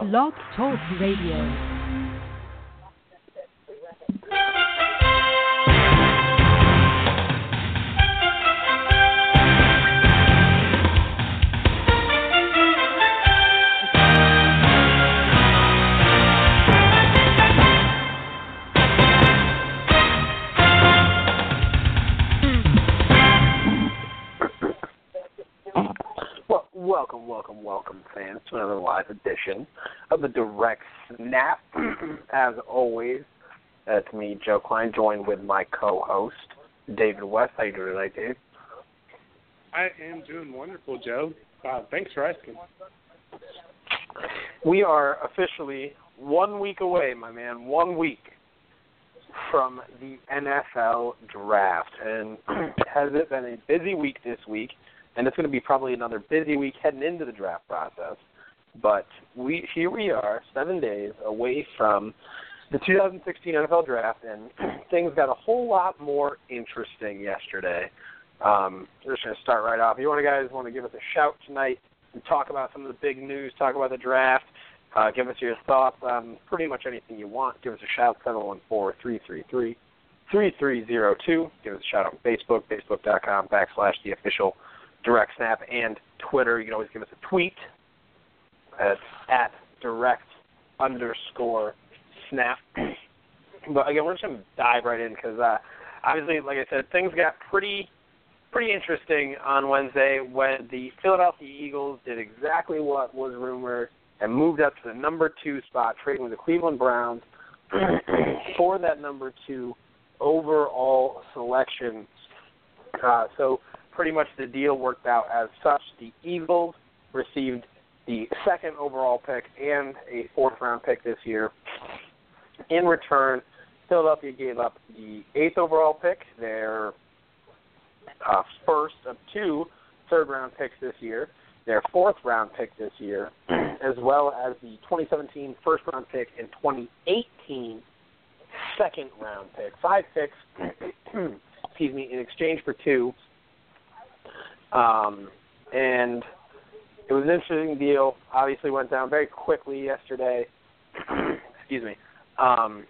Blog Talk Radio. Welcome, welcome, welcome, fans, to another live edition of the Direct Snap. As always, it's me, Joe Kleine, joined with my co-host, David West. How you doing tonight, Dave? I am doing wonderful, Joe. Uh, thanks for asking. We are officially one week away, my man, one week from the NFL draft. And has it been a busy week this week? And it's going to be probably another busy week heading into the draft process. But we here we are, seven days away from the 2016 NFL Draft, and things got a whole lot more interesting yesterday. Um, we're just going to start right off. If you want guys want to give us a shout tonight and talk about some of the big news, talk about the draft, uh, give us your thoughts on pretty much anything you want. Give us a shout, 714-333-3302. Give us a shout on Facebook, facebook.com backslash the official Direct Snap and Twitter. You can always give us a tweet. At direct underscore snap. but again, we're just gonna dive right in because uh, obviously, like I said, things got pretty pretty interesting on Wednesday when the Philadelphia Eagles did exactly what was rumored and moved up to the number two spot, trading with the Cleveland Browns for that number two overall selection. Uh, so pretty much the deal worked out as such. The Eagles received the second overall pick and a fourth round pick this year. In return, Philadelphia gave up the eighth overall pick, their uh, first of two third round picks this year, their fourth round pick this year, as well as the 2017 first round pick and 2018 second round pick. Five picks, excuse me, in exchange for two um, and it was an interesting deal. Obviously, went down very quickly yesterday. Excuse me. Um,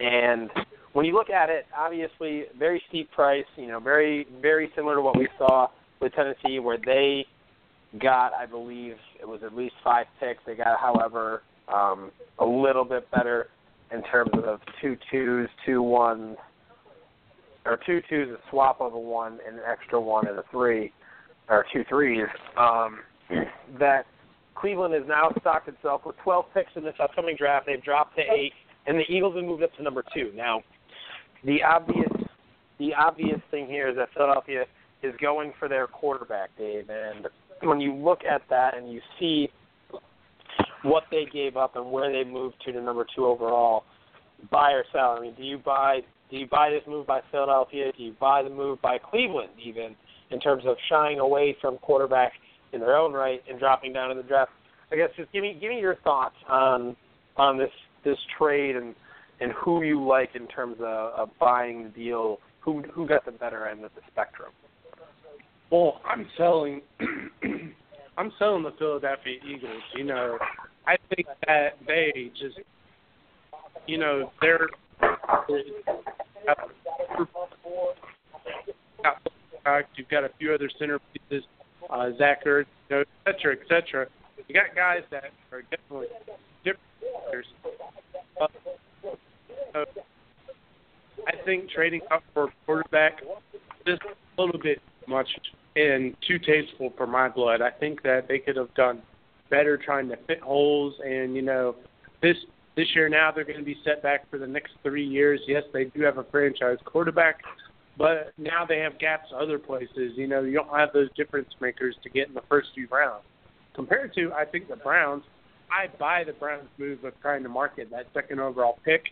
and when you look at it, obviously, very steep price. You know, very very similar to what we saw with Tennessee, where they got, I believe, it was at least five picks. They got, however, um, a little bit better in terms of two twos, two ones, or two twos, a swap of a one, and an extra one and a three, or two threes, um, that Cleveland has now stocked itself with 12 picks in this upcoming draft. They've dropped to eight, and the Eagles have moved up to number two. Now, the obvious the obvious thing here is that Philadelphia is going for their quarterback, Dave. And when you look at that and you see what they gave up and where they moved to the number two overall, buy or sell. I mean, do you buy do you buy this move by Philadelphia? Do you buy the move by Cleveland, even in terms of shying away from quarterback in their own right and dropping down in the draft? I guess just give me give me your thoughts on on this this trade and and who you like in terms of, of buying the deal. Who who got the better end of the spectrum? Well, I'm selling. I'm selling the Philadelphia Eagles. You know, I think that they just, you know, they're You've got a few other center pieces, uh, Zach Ertz, you know, et cetera, et cetera. You got guys that are definitely different players. Uh, I think trading up for a quarterback just a little bit much and too tasteful for my blood. I think that they could have done better trying to fit holes and you know this this year now they're going to be set back for the next three years. Yes, they do have a franchise quarterback, but now they have gaps other places. You know, you don't have those difference makers to get in the first few rounds. compared to I think the Browns, I buy the Browns' move of trying to market that second overall pick,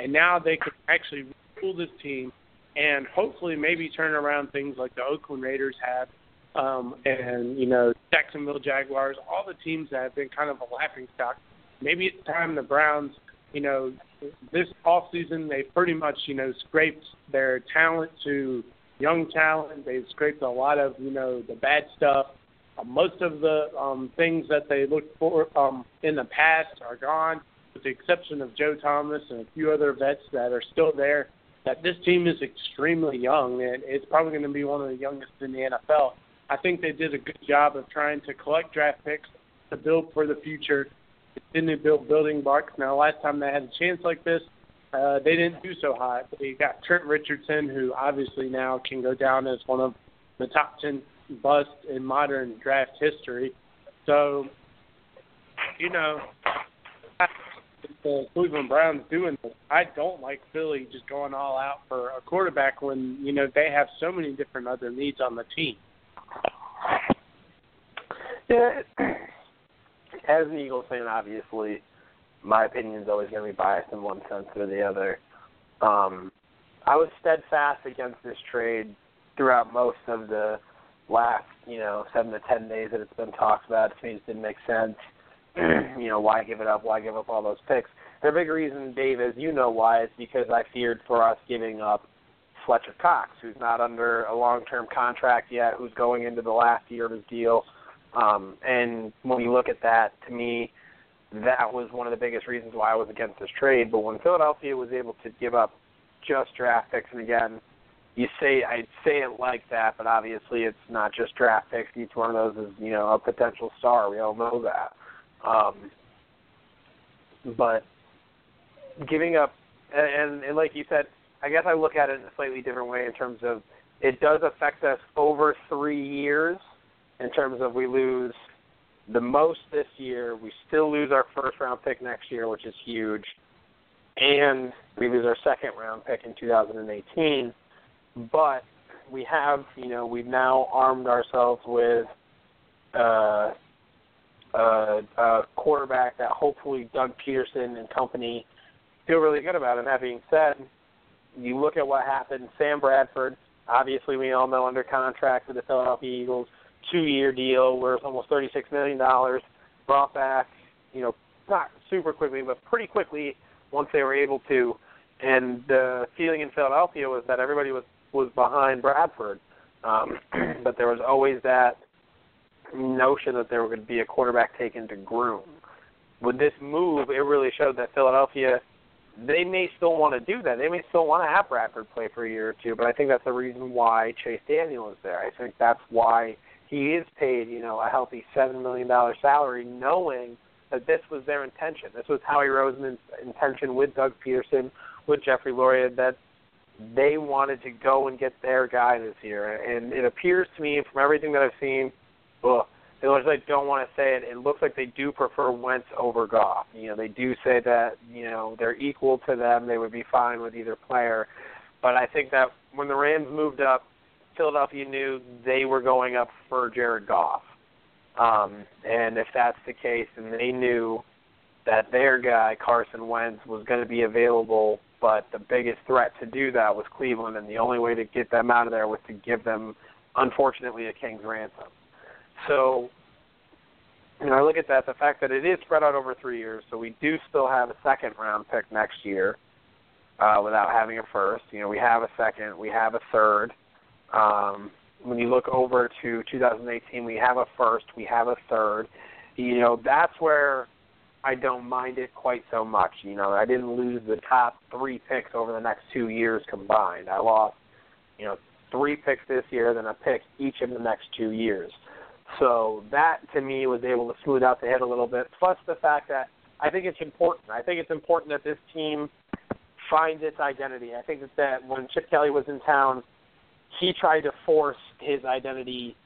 and now they could actually retool this team and hopefully maybe turn around things like the Oakland Raiders have, um, and you know Jacksonville Jaguars, all the teams that have been kind of a laughing stock. Maybe it's time the Browns, you know, this off season they pretty much you know scraped their talent to young talent. They've scraped a lot of you know the bad stuff. Uh, most of the um, things that they looked for um, in the past are gone, with the exception of Joe Thomas and a few other vets that are still there. That this team is extremely young, and it's probably going to be one of the youngest in the NFL. I think they did a good job of trying to collect draft picks to build for the future, continue to build building blocks. Now, last time they had a chance like this, uh, they didn't do so hot. They got Trent Richardson, who obviously now can go down as one of the top 10 busts in modern draft history. So, you know, the Cleveland Browns doing this. I don't like Philly just going all out for a quarterback when, you know, they have so many different other needs on the team. Yeah, as an Eagles fan, obviously, my opinion is always going to be biased in one sense or the other. Um, I was steadfast against this trade throughout most of the last, you know, seven to ten days that it's been talked about. To me, it just didn't make sense. you know, why give it up? Why give up all those picks? The big reason, Dave, as you know why, is because I feared for us giving up Fletcher Cox, who's not under a long-term contract yet, who's going into the last year of his deal. Um, and when you look at that, to me, that was one of the biggest reasons why I was against this trade. But when Philadelphia was able to give up just draft picks, and again, you say I say it like that, but obviously it's not just draft picks. Each one of those is you know a potential star. We all know that. Um, but giving up, and, and like you said, I guess I look at it in a slightly different way in terms of it does affect us over three years. In terms of we lose the most this year, we still lose our first round pick next year, which is huge, and we lose our second round pick in 2018 but we have, you know, we've now armed ourselves with uh, uh, a quarterback that hopefully Doug Pederson and company feel really good about. And that being said, you look at what happened. Sam Bradford, obviously, we all know under contract with the Philadelphia Eagles, two-year deal worth almost thirty-six million dollars, brought back, you know, not super quickly, but pretty quickly once they were able to. And the feeling in Philadelphia was that everybody was was behind Bradford, um, but there was always that notion that there would be a quarterback taken to groom. With this move, it really showed that Philadelphia they may still want to do that. They may still want to have Bradford play for a year or two, but I think that's the reason why Chase Daniel is there. I think that's why he is paid, you know, a healthy seven million dollar salary, knowing that this was their intention. This was Howie Roseman's intention with Doug Pederson, with Jeffrey Lurie, that they wanted to go and get their guy this year. And it appears to me, from everything that I've seen, well, as much as I don't want to say it, it looks like they do prefer Wentz over Goff. You know, they do say that you know they're equal to them. They would be fine with either player. But I think that when the Rams moved up, Philadelphia knew they were going up for Jared Goff. Um, and if that's the case, and they knew that their guy Carson Wentz was going to be available but the biggest threat to do that was Cleveland, and the only way to get them out of there was to give them, unfortunately, a king's ransom. So, you know, I look at that, the fact that it is spread out over three years, so we do still have a second round pick next year uh, without having a first. You know, we have a second, we have a third. Um, when you look over to 2018, we have a first, we have a third. You know, that's where I don't mind it quite so much. You know, I didn't lose the top three picks over the next two years combined. I lost, you know, three picks this year, then a pick each of the next two years. So that to me was able to smooth out the hit a little bit. Plus the fact that I think it's important. I think it's important that this team finds its identity. I think that, that when Chip Kelly was in town, he tried to force his identity,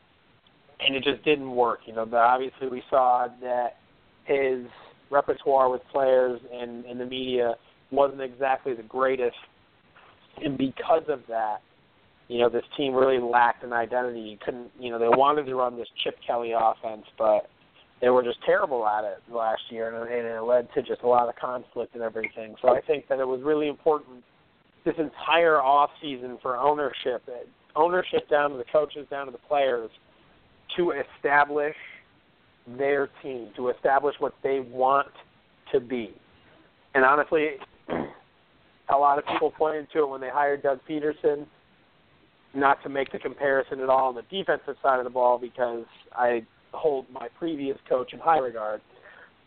and it just didn't work. You know, the, obviously we saw that his repertoire with players and, and the media wasn't exactly the greatest. And because of that, you know, this team really lacked an identity. You couldn't, you know, they wanted to run this Chip Kelly offense, but they were just terrible at it last year, and, and it led to just a lot of conflict and everything. So I think that it was really important this entire off season for ownership, ownership down to the coaches, down to the players, to establish their team, to establish what they want to be. And honestly, a lot of people pointed to it when they hired Doug Pederson. Not to make the comparison at all on the defensive side of the ball because I hold my previous coach in high regard.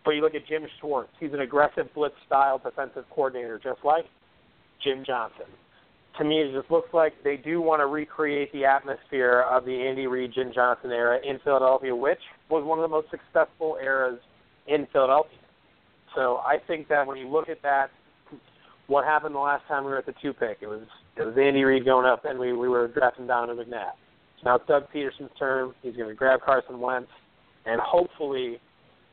But you look at Jim Schwartz; he's an aggressive blitz style defensive coordinator, just like Jim Johnson. To me, it just looks like they do want to recreate the atmosphere of the Andy Reid, Jim Johnson era in Philadelphia, which was one of the most successful eras in Philadelphia. So I think that when you look at that, what happened the last time we were at the two pick? It was it was Andy Reid going up, and we we were drafting to McNabb. So now it's Doug Pederson's turn. He's going to grab Carson Wentz, and hopefully,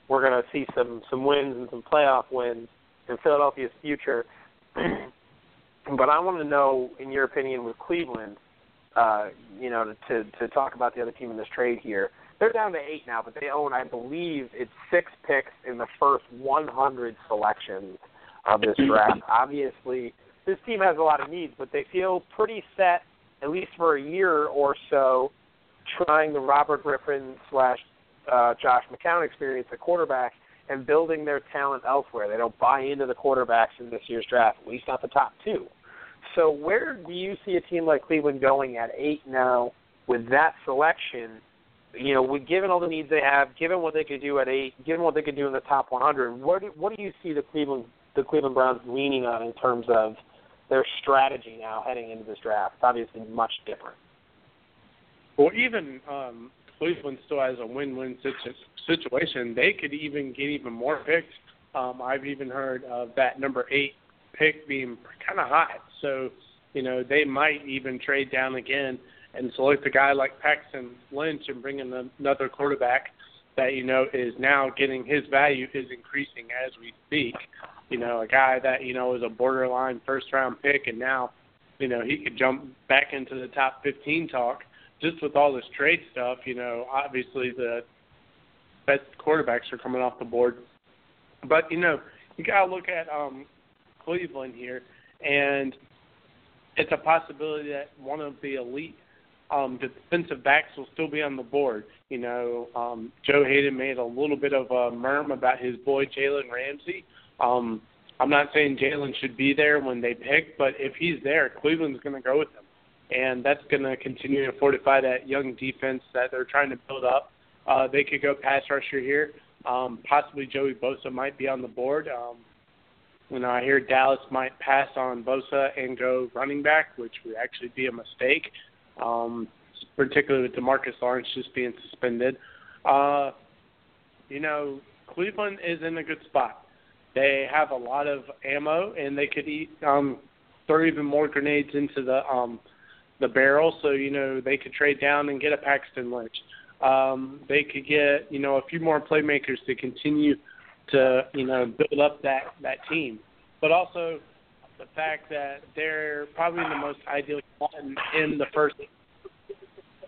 we're going to see some some wins and some playoff wins in Philadelphia's future. but I want to know, in your opinion, with Cleveland, uh, you know, to to talk about the other team in this trade here. They're down to eight now, but they own, I believe, it's six picks in the first 100 selections of this draft. Obviously, this team has a lot of needs, but they feel pretty set, at least for a year or so, trying the Robert Griffin slash uh, Josh McCown experience at quarterback and building their talent elsewhere. They don't buy into the quarterbacks in this year's draft, at least not the top two. So where do you see a team like Cleveland going at eight now with that selection? You know, with, given all the needs they have, given what they could do at eight, given what they could do in the top 100, what do, what do you see the Cleveland the Cleveland Browns leaning on in terms of their strategy now heading into this draft? It's obviously much different. Well, even um, Cleveland still has a win-win situ- situation. They could even get even more picks. Um, I've even heard of that number eight pick being kind of hot. So, you know, they might even trade down again and select a guy like Paxton Lynch and bring in another quarterback that you know is now getting his value is increasing as we speak. You know, a guy that you know is a borderline first round pick, and now, you know, he could jump back into the top 15 talk just with all this trade stuff. You know, obviously the best quarterbacks are coming off the board, but you know, you got to look at um Cleveland here, and it's a possibility that one of the elite um, defensive backs will still be on the board. You know, um, Joe Haden made a little bit of a murmur about his boy Jalen Ramsey. Um, I'm not saying Jalen should be there when they pick, but if he's there, Cleveland's going to go with him, and that's going to continue to fortify that young defense that they're trying to build up. Uh, they could go pass rusher here. Um, possibly Joey Bosa might be on the board. Um, you know, I hear Dallas might pass on Bosa and go running back, which would actually be a mistake, um, particularly with Demarcus Lawrence just being suspended. Uh, you know, Cleveland is in a good spot. They have a lot of ammo, and they could eat, um, throw even more grenades into the um, the barrel. So you know they could trade down and get a Paxton Lynch. Um, they could get you know a few more playmakers to continue to you know build up that that team, but also the fact that they're probably the most ideal one in the first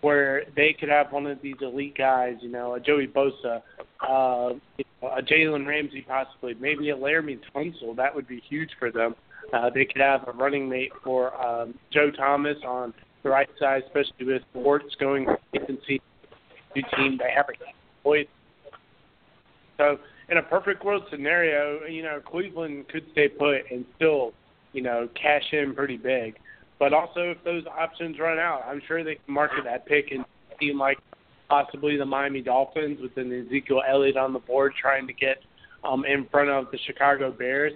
where they could have one of these elite guys, you know, a Joey Bosa, uh, you know, a Jalen Ramsey possibly, maybe a Laremy Tunsil. That would be huge for them. Uh, they could have a running mate for um, Joe Thomas on the right side, especially with Schwartz going agency new team. They have a boy. So in a perfect world scenario, you know, Cleveland could stay put and still, you know, cash in pretty big. But also, if those options run out, I'm sure they can market that pick and team like possibly the Miami Dolphins with an Ezekiel Elliott on the board trying to get um, in front of the Chicago Bears.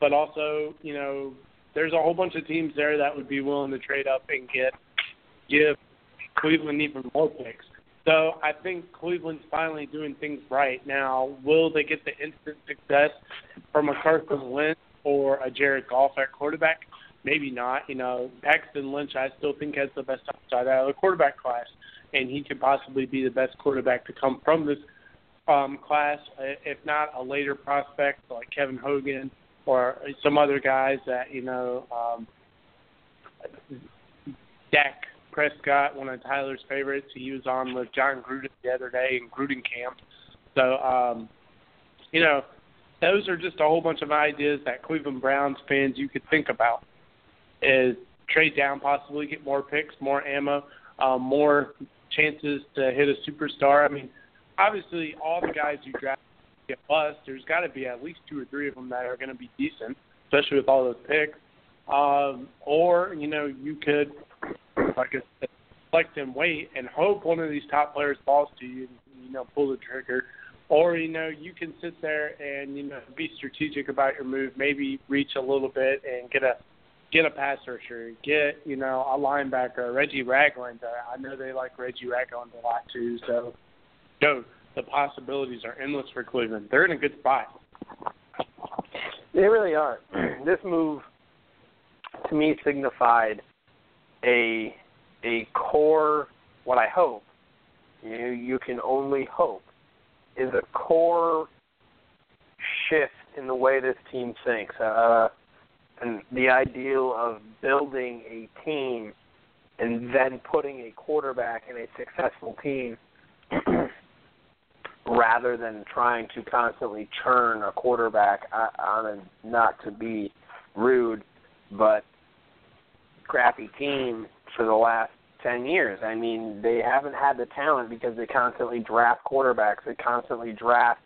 But also, you know, there's a whole bunch of teams there that would be willing to trade up and get give Cleveland even more picks. So I think Cleveland's finally doing things right now. Will they get the instant success from a Carson Wentz or a Jared Goff at quarterback? Maybe not. You know, Paxton Lynch, I still think has the best upside out of the quarterback class, and he could possibly be the best quarterback to come from this um, class, if not a later prospect like Kevin Hogan or some other guys that you know. Um, Dak Prescott, one of Tyler's favorites. He was on with Jon Gruden the other day in Gruden camp. So, um, you know, those are just a whole bunch of ideas that Cleveland Browns fans you could think about. Is trade down, possibly get more picks, more ammo, um, more chances to hit a superstar. I mean, obviously, all the guys you draft get bust. There's got to be at least two or three of them that are going to be decent, especially with all those picks. Um, or you know, you could, like I said, select and wait and hope one of these top players falls to you. You know, pull the trigger. Or you know, you can sit there and you know be strategic about your move. Maybe reach a little bit and get a get a pass rusher, get you know a linebacker, Reggie Ragland. I know they like Reggie Ragland a lot too. So, no, the possibilities are endless for Cleveland. They're in a good spot. They really are. this move, to me, signified a a core. What I hope, you you can only hope, is a core shift in the way this team thinks. Uh, and the ideal of building a team and then putting a quarterback in a successful team rather than trying to constantly churn a quarterback on a not to be rude but crappy team for the last 10 years. I mean, they haven't had the talent because they constantly draft quarterbacks, they constantly draft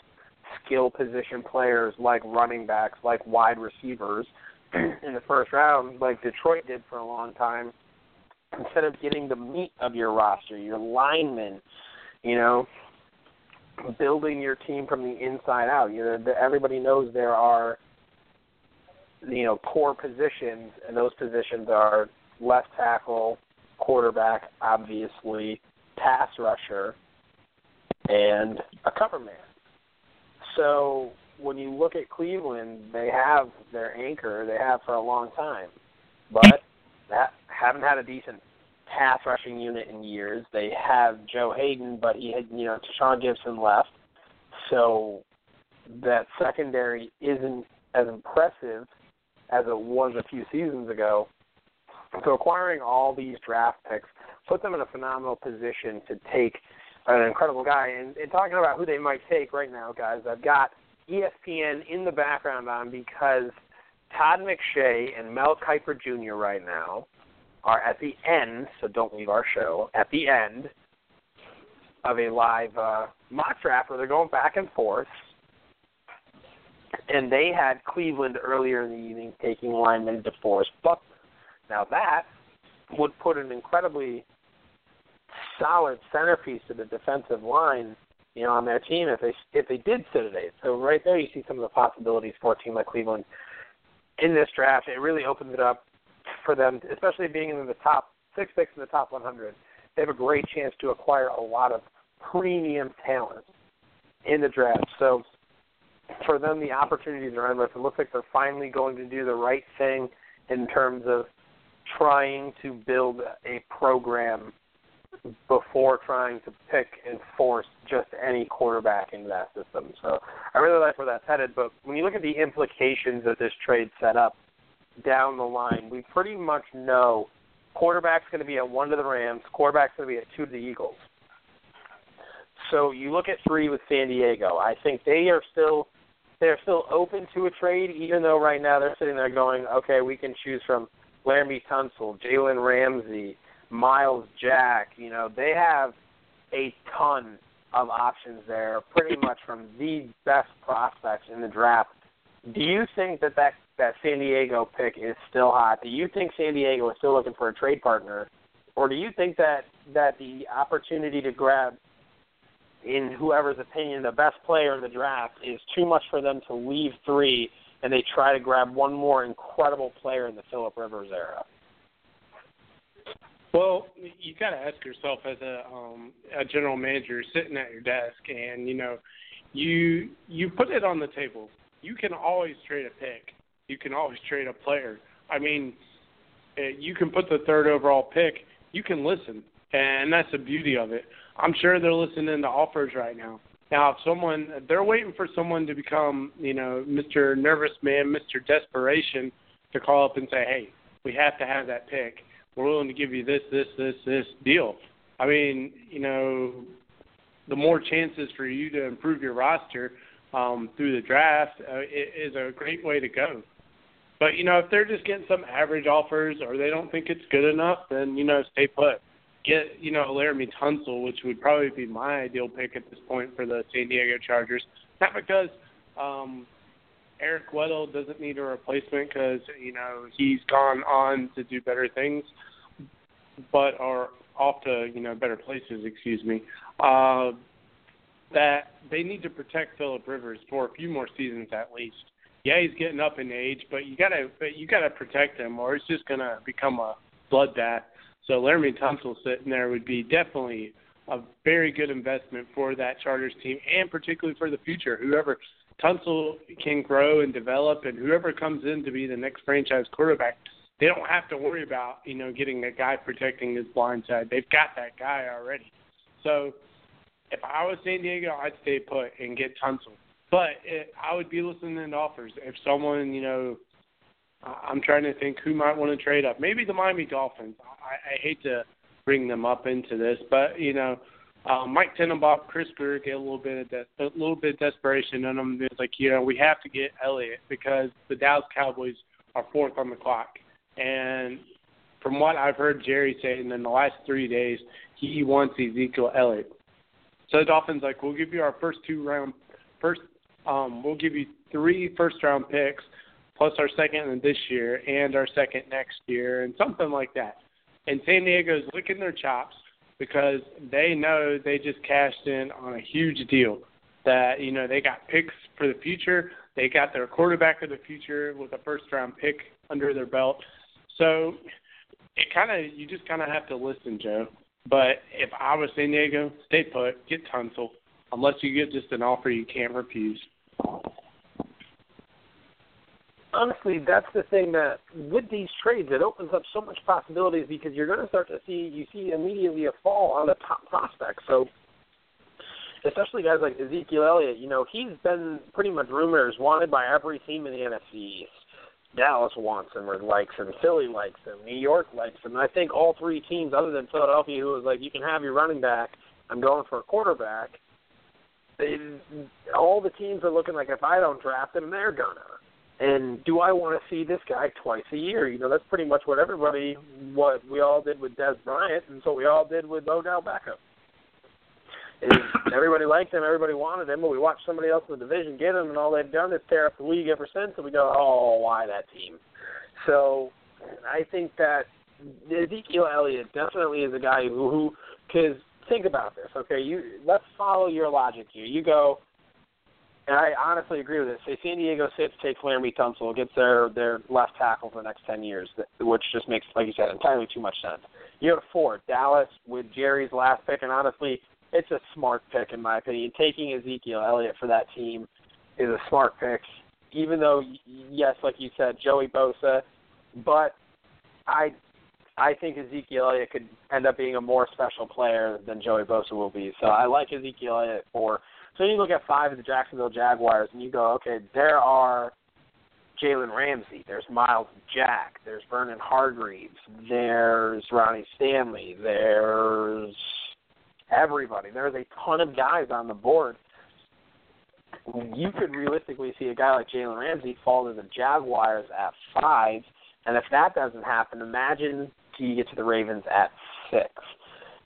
skill position players like running backs, like wide receivers in the first round, like Detroit did for a long time, instead of getting the meat of your roster, your linemen, you know, building your team from the inside out. You know, the, everybody knows there are, you know, core positions, and those positions are left tackle, quarterback, obviously, pass rusher, and a cover man. So when you look at Cleveland, they have their anchor they have for a long time, but that haven't had a decent pass rushing unit in years. They have Joe Haden, but he had you know Tashaun Gipson left, so that secondary isn't as impressive as it was a few seasons ago. So acquiring all these draft picks put them in a phenomenal position to take an incredible guy. And, and talking about who they might take right now, guys, I've got ESPN in the background on because Todd McShay and Mel Kiper Jr. right now are at the end, so don't leave our show, at the end of a live uh, mock draft where they're going back and forth. And they had Cleveland earlier in the evening taking lineman DeForest Buckner. Now that would put an incredibly solid centerpiece to the defensive line you know, on their team if they if they did sit at eight. So right there, you see some of the possibilities for a team like Cleveland in this draft. It really opens it up for them, especially being in the top six picks in the top 100. They have a great chance to acquire a lot of premium talent in the draft. So for them, the opportunities are endless. It looks like they're finally going to do the right thing in terms of trying to build a program before trying to pick and force just any quarterback into that system. So I really like where that's headed. But when you look at the implications that this trade set up down the line, we pretty much know quarterback's going to be at one to the Rams, quarterback's going to be at two to the Eagles. So you look at three with San Diego. I think they are still they're still open to a trade, even though right now they're sitting there going, okay, we can choose from Laremy Tunsil, Jalen Ramsey, Myles Jack. You know, they have a ton of options there, pretty much from the best prospects in the draft. Do you think that that, that San Diego pick is still hot? Do you think San Diego is still looking for a trade partner, or do you think that that the opportunity to grab, in whoever's opinion, the best player in the draft is too much for them to leave three and they try to grab one more incredible player in the Philip Rivers era? Well, you got to ask yourself as a um, a general manager sitting at your desk, and you know, you you put it on the table. You can always trade a pick. You can always trade a player. I mean, eh, you can put the third overall pick. You can listen, and that's the beauty of it. I'm sure they're listening to offers right now. Now, if someone they're waiting for someone to become, you know, Mr. Nervous Man, Mr. Desperation, to call up and say, "Hey, we have to have that pick." we're willing to give you this, this, this, this deal. I mean, you know, the more chances for you to improve your roster um, through the draft uh, is a great way to go. But you know, if they're just getting some average offers or they don't think it's good enough, then you know, stay put. Get you know Laremy Tunsil, which would probably be my ideal pick at this point for the San Diego Chargers. Not because um, Eric Weddle doesn't need a replacement because you know he's gone on to do better things, but are off to you know better places. Excuse me. Uh, that they need to protect Philip Rivers for a few more seasons at least. Yeah, he's getting up in age, but you gotta but you gotta protect him, or it's just gonna become a bloodbath. So Laremy Tunsil sitting there would be definitely a very good investment for that Chargers team, and particularly for the future. Whoever Tunsil can grow and develop, and whoever comes in to be the next franchise quarterback, they don't have to worry about you know getting a guy protecting his blind side. They've got that guy already. So if I was San Diego, I'd stay put and get Tunsil. But it, I would be listening to offers. If someone, you know, I'm trying to think who might want to trade up. Maybe the Miami Dolphins. I, I hate to bring them up into this, but you know, um, Mike Tannenbaum, Chris Grier get a little bit of de- a little bit of desperation in them. It's like you know we have to get Elliott because the Dallas Cowboys are fourth on the clock, and from what I've heard Jerry saying in the last three days, he wants Ezekiel Elliott. So the Dolphins like, we'll give you our first two round, first, um, we'll give you three first round picks, plus our second this year and our second next year, and something like that. And San Diego's licking their chops because they know they just cashed in on a huge deal. That you know they got picks for the future. They got their quarterback of the future with a first round pick under their belt. So it kind of you just kind of have to listen, Joe. But if I was San Diego, stay put, get Tunsil, unless you get just an offer you can't refuse. Honestly, that's the thing that with these trades, it opens up so much possibilities because you're going to start to see you see immediately a fall on the top prospects. So, especially guys like Ezekiel Elliott, you know, he's been pretty much rumors wanted by every team in the NFC East. Dallas wants him or likes him, Philly likes him, New York likes him. I think all three teams, other than Philadelphia, who was like, you can have your running back, I'm going for a quarterback. They, all the teams are looking like if I don't draft him, they're gonna. And do I want to see this guy twice a year? You know, that's pretty much what everybody, what we all did with Dez Bryant, and so we all did with Odell Beckham is everybody liked him, everybody wanted him, but we watched somebody else in the division get him, and all they've done is tear up the league ever since. And we go, oh, why that team? So I think that Ezekiel Elliott definitely is a guy who, because think about this, okay? You let's follow your logic here. You go, and I honestly agree with this. Say San Diego sits, takes Laremy Tunsil, gets their their left tackle for the next ten years, which just makes, like you said, entirely too much sense. You go to four, Dallas with Jerry's last pick, and honestly, it's a smart pick in my opinion. Taking Ezekiel Elliott for that team is a smart pick. Even though, yes, like you said, Joey Bosa, but I I think Ezekiel Elliott could end up being a more special player than Joey Bosa will be. So I like Ezekiel Elliott for. So you look at five of the Jacksonville Jaguars and you go, okay, there are Jalen Ramsey, there's Myles Jack, there's Vernon Hargreaves, there's Ronnie Stanley, there's everybody. There's a ton of guys on the board. You could realistically see a guy like Jalen Ramsey fall to the Jaguars at five, and if that doesn't happen, imagine you get to the Ravens at six.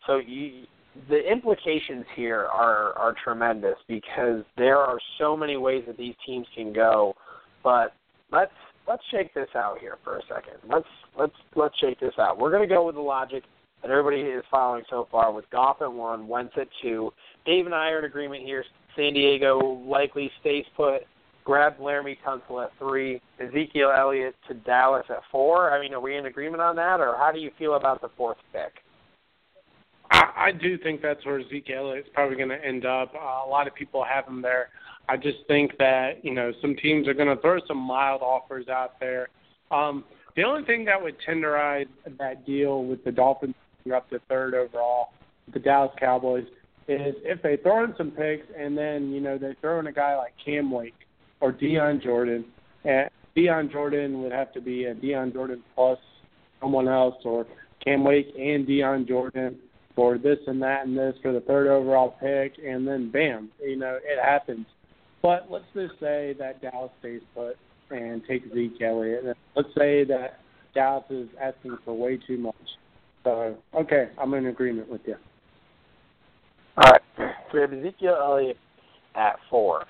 So you, the implications here are are tremendous because there are so many ways that these teams can go. But let's let's shake this out here for a second. Let's let's let's shake this out. We're going to go with the logic that everybody is following so far with Goff at one, Wentz at two. Dave and I are in agreement here. San Diego likely stays put. Grabs Laremy Tunsil at three. Ezekiel Elliott to Dallas at four. I mean, are we in agreement on that, or how do you feel about the fourth pick? I, I do think that's where Ezekiel is probably going to end up. Uh, a lot of people have him there. I just think that you know some teams are going to throw some mild offers out there. Um, the only thing that would tenderize that deal with the Dolphins up to third overall the Dallas Cowboys is if they throw in some picks and then you know they throw in a guy like Cam Wake or Dion Jordan, and Dion Jordan would have to be a Dion Jordan plus someone else or Cam Wake and Dion Jordan. for this and that and this for the third overall pick, and then bam, you know, it happens. But let's just say that Dallas stays put and takes Zeke Elliott. Let's say that Dallas is asking for way too much. So, okay, I'm in agreement with you. All right. So we have Ezekiel Elliott at four.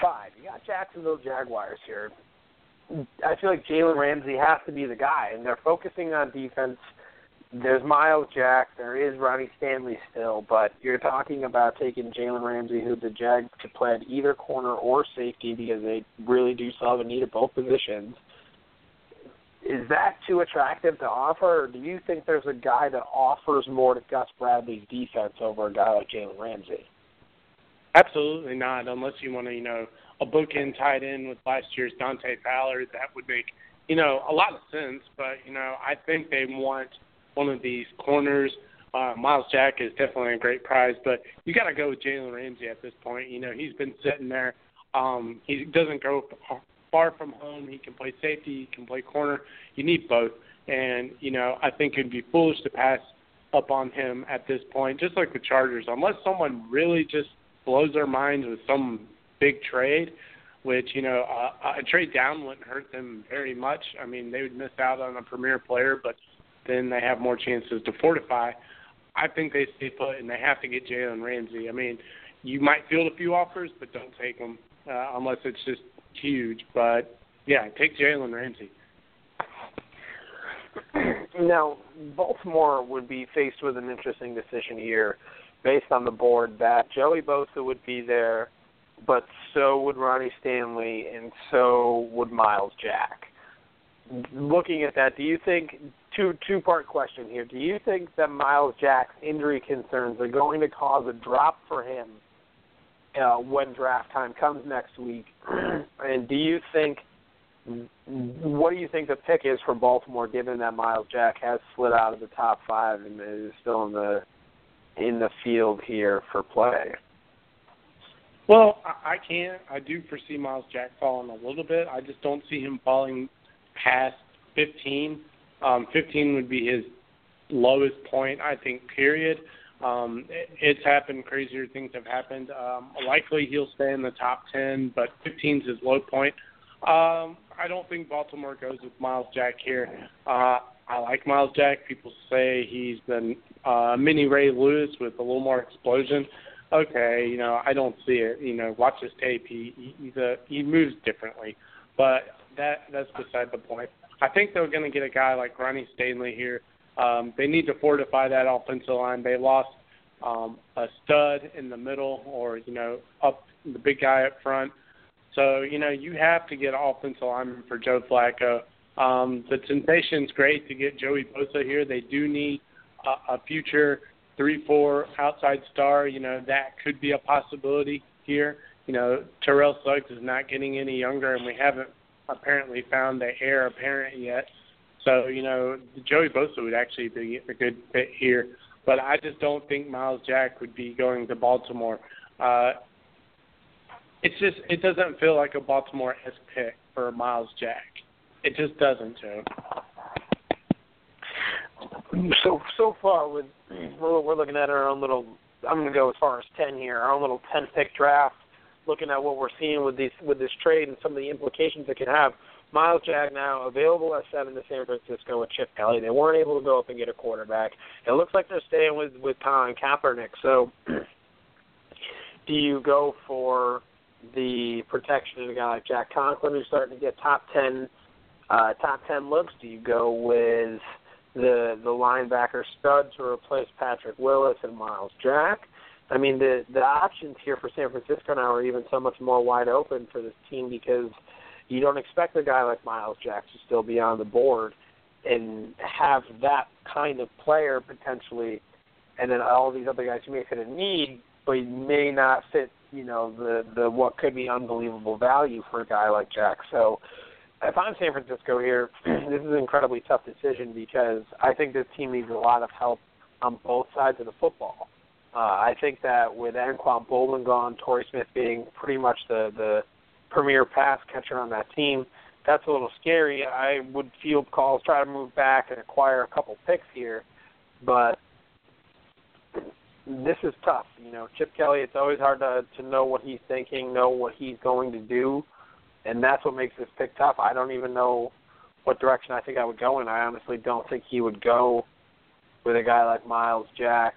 Five. You got Jacksonville Jaguars here. I feel like Jalen Ramsey has to be the guy, and they're focusing on defense. There's Myles Jack, there is Ronnie Stanley still, but you're talking about taking Jalen Ramsey, who the Jags could play at either corner or safety because they really do still have a need at both positions. Is that too attractive to offer, or do you think there's a guy that offers more to Gus Bradley's defense over a guy like Jalen Ramsey? Absolutely not, unless you want to, you know, a bookend tied in with last year's Dante Fowler. That would make, you know, a lot of sense. But you know, I think they want one of these corners. Uh, Myles Jack is definitely a great prize, but you got to go with Jalen Ramsey at this point. You know, he's been sitting there. Um, he doesn't go far from home. He can play safety. He can play corner. You need both, and you know, I think it'd be foolish to pass up on him at this point. Just like the Chargers, unless someone really just blows their minds with some big trade, which you know uh, a trade down wouldn't hurt them very much. I mean, they would miss out on a premier player, but then they have more chances to fortify. I think they stay put, and they have to get Jalen Ramsey. I mean, you might field a few offers, but don't take them uh, unless it's just huge. But yeah, take Jalen Ramsey. Now, Baltimore would be faced with an interesting decision here based on the board that Joey Bosa would be there but so would Ronnie Stanley, and so would Myles Jack. Looking at that, do you think two two part question here? Do you think that Myles Jack's injury concerns are going to cause a drop for him uh, when draft time comes next week? and do you think what do you think the pick is for Baltimore, given that Myles Jack has slid out of the top five and is still in the in the field here for play? Well, I, can't. I do foresee Myles Jack falling a little bit. I just don't see him falling past 15. Um, 15 would be his lowest point, I think. Period. Um, it, it's happened. Crazier things have happened. Um, likely he'll stay in the top 10, but 15 is his low point. Um, I don't think Baltimore goes with Myles Jack here. Uh, I like Myles Jack. People say he's the uh, mini Ray Lewis with a little more explosion okay, you know, I don't see it. You know, watch his tape. He he's a he moves differently, but that that's beside the point. I think they're going to get a guy like Ronnie Stanley here. Um, they need to fortify that offensive line. They lost um, a stud in the middle, or you know, up the big guy up front. So you know, you have to get offensive lineman for Joe Flacco. Um, the temptation's great to get Joey Bosa here. They do need a, a future three, four outside star, you know, that could be a possibility here. You know, Terrell Suggs is not getting any younger, and we haven't apparently found the heir apparent yet. So, you know, Joey Bosa would actually be a good fit here. But I just don't think Myles Jack would be going to Baltimore. Uh, it's just it doesn't feel like a Baltimore esque pick for Myles Jack. It just doesn't, Joe so so far with we're, we're looking at our own little I'm going to go as far as 10 here, our own little 10 pick draft, looking at what we're seeing with these with this trade and some of the implications it could have. Myles Jack now available at seven to San Francisco with Chip Kelly. They weren't able to go up and get a quarterback. It looks like they're staying with with Colin Kaepernick. So, do you go for the protection of a guy like Jack Conklin who's starting to get top ten uh, top ten looks? Do you go with the the linebacker stud to replace Patrick Willis and Myles Jack. I mean the the options here for San Francisco now are even so much more wide open for this team because you don't expect a guy like Myles Jack to still be on the board and have that kind of player potentially and then all these other guys you may fit a need but may not fit, you know, the the what could be unbelievable value for a guy like Jack. So if I'm San Francisco here, this is an incredibly tough decision because I think this team needs a lot of help on both sides of the football. Uh, I think that with Anquan Boldin gone, Torrey Smith being pretty much the the premier pass catcher on that team, that's a little scary. I would field calls, try to move back and acquire a couple picks here, but this is tough. You know, Chip Kelly. It's always hard to to know what he's thinking, know what he's going to do, and that's what makes this pick tough. I don't even know what direction I think I would go in. I honestly don't think he would go with a guy like Myles Jack.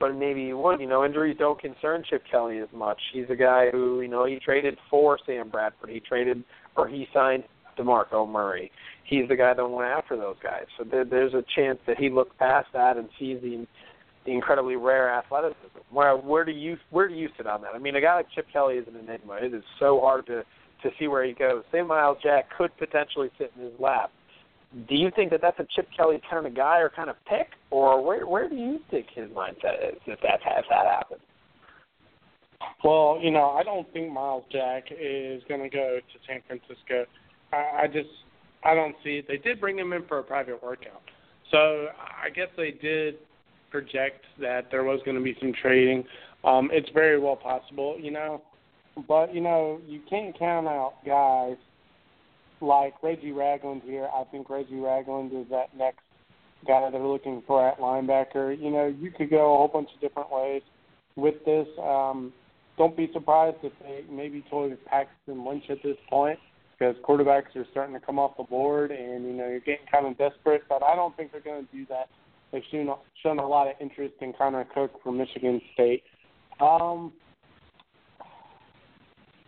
But maybe he would. You know, injuries don't concern Chip Kelly as much. He's a guy who, you know, he traded for Sam Bradford. He traded or he signed DeMarco Murray. He's the guy that went after those guys. So there, there's a chance that he looked past that and sees the the incredibly rare athleticism. Where where do you where do you sit on that? I mean, a guy like Chip Kelly is an enigma. It is so hard to to see where he goes. Say Myles Jack could potentially sit in his lap. Do you think that that's a Chip Kelly kind of guy or kind of pick, or where where do you think his mindset is if that has that happen? Well, you know, I don't think Myles Jack is going to go to San Francisco. I, I just I don't see it. They did bring him in for a private workout, so I guess they did project that there was going to be some trading. Um, it's very well possible, you know, but you know you can't count out guys like Reggie Ragland here. I think Reggie Ragland is that next guy they're looking for at linebacker. You know, you could go a whole bunch of different ways with this. Um, don't be surprised if they maybe told Paxton Lynch at this point because quarterbacks are starting to come off the board and you know you're getting kind of desperate. But I don't think they're going to do that. They've shown shown a lot of interest in Connor Cook from Michigan State. Um,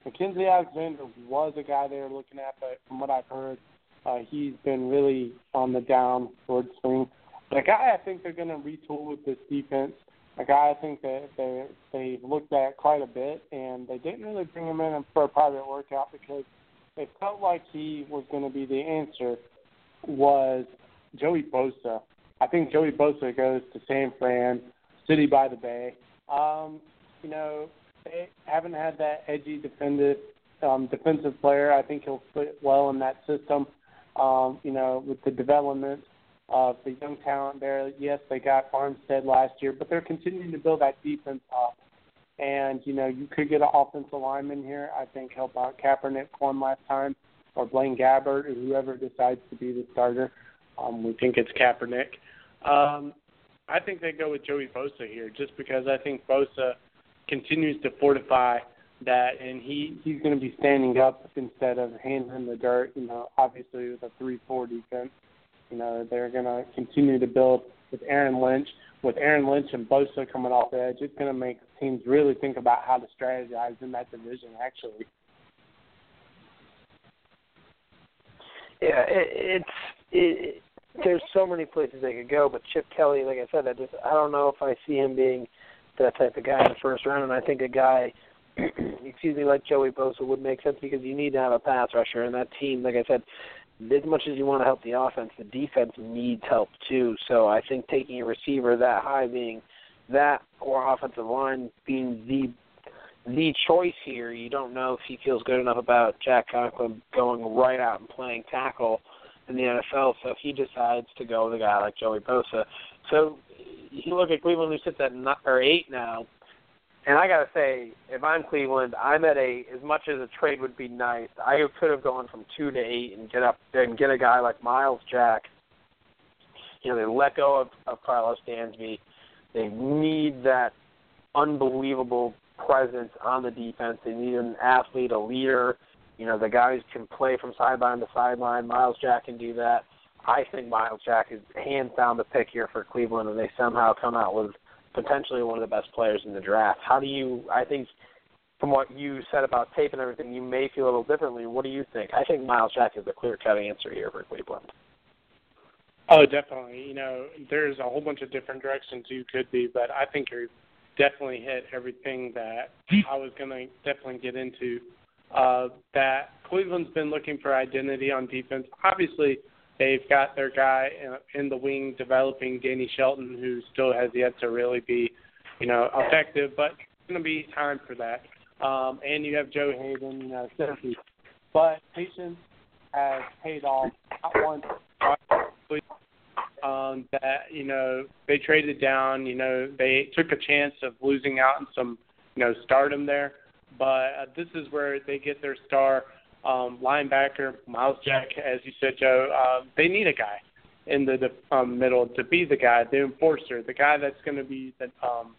Mackensie Alexander was a guy they were looking at, but from what I've heard, uh, he's been really on the downward swing. But a guy I think they're going to retool with this defense. A guy I think that they they looked at quite a bit, and they didn't really bring him in for a private workout because they felt like he was going to be the answer. Was Joey Bosa? I think Joey Bosa goes to San Fran, City by the Bay. Um, you know, they haven't had that edgy defensive um, defensive player. I think he'll fit well in that system. Um, you know, with the development of the young talent there. Yes, they got Armstead last year, but they're continuing to build that defense up. And you know, you could get an offensive lineman here. I think help out Kaepernick one last time, or Blaine Gabbert, or whoever decides to be the starter. Um, we think it's Kaepernick. Um, I think they go with Joey Bosa here, just because I think Bosa continues to fortify that, and he he's going to be standing up instead of handling the dirt. You know, obviously with a three-four defense, you know they're going to continue to build with Aaron Lynch. With Aaron Lynch and Bosa coming off the edge, it's going to make teams really think about how to strategize in that division. Actually. Yeah, it, it's it, there's so many places they could go, but Chip Kelly, like I said, I just I don't know if I see him being that type of guy in the first round. And I think a guy, excuse me, like Joey Bosa would make sense because you need to have a pass rusher, and that team, like I said, as much as you want to help the offense, the defense needs help too. So I think taking a receiver that high, being that or offensive line being the the choice here, you don't know if he feels good enough about Jack Conklin going right out and playing tackle in the NFL. So he decides to go with a guy like Joey Bosa, so you look at Cleveland who sits at nine, or eight now, and I gotta say, if I'm Cleveland, I'm at a as much as a trade would be nice. I could have gone from two to eight and get up and get a guy like Myles Jack. You know, they let go of, of Carlos Dansby. They need that unbelievable presence on the defense. They need an athlete, a leader. You know, the guys can play from sideline to sideline. Myles Jack can do that. I think Myles Jack is hands down the pick here for Cleveland, and they somehow come out with potentially one of the best players in the draft. How do you? I think from what you said about tape and everything, you may feel a little differently. What do you think? I think Myles Jack is the clear-cut answer here for Cleveland. Oh, definitely. You know, there's a whole bunch of different directions you could be, but I think you're definitely hit everything that I was going to definitely get into. Uh, that Cleveland's been looking for identity on defense. Obviously, They've got their guy in the wing developing, Danny Shelton, who still has yet to really be, you know, effective. But it's going to be time for that. Um, and you have Joe know, Cincy. But patience has paid off. Not once, um, that you know they traded down. You know they took a chance of losing out on some, you know, stardom there. But uh, this is where they get their star um, linebacker, Myles Jack, as you said, Joe. Uh, they need a guy. in the um, middle to be the guy, the enforcer, the guy that's going to be the um,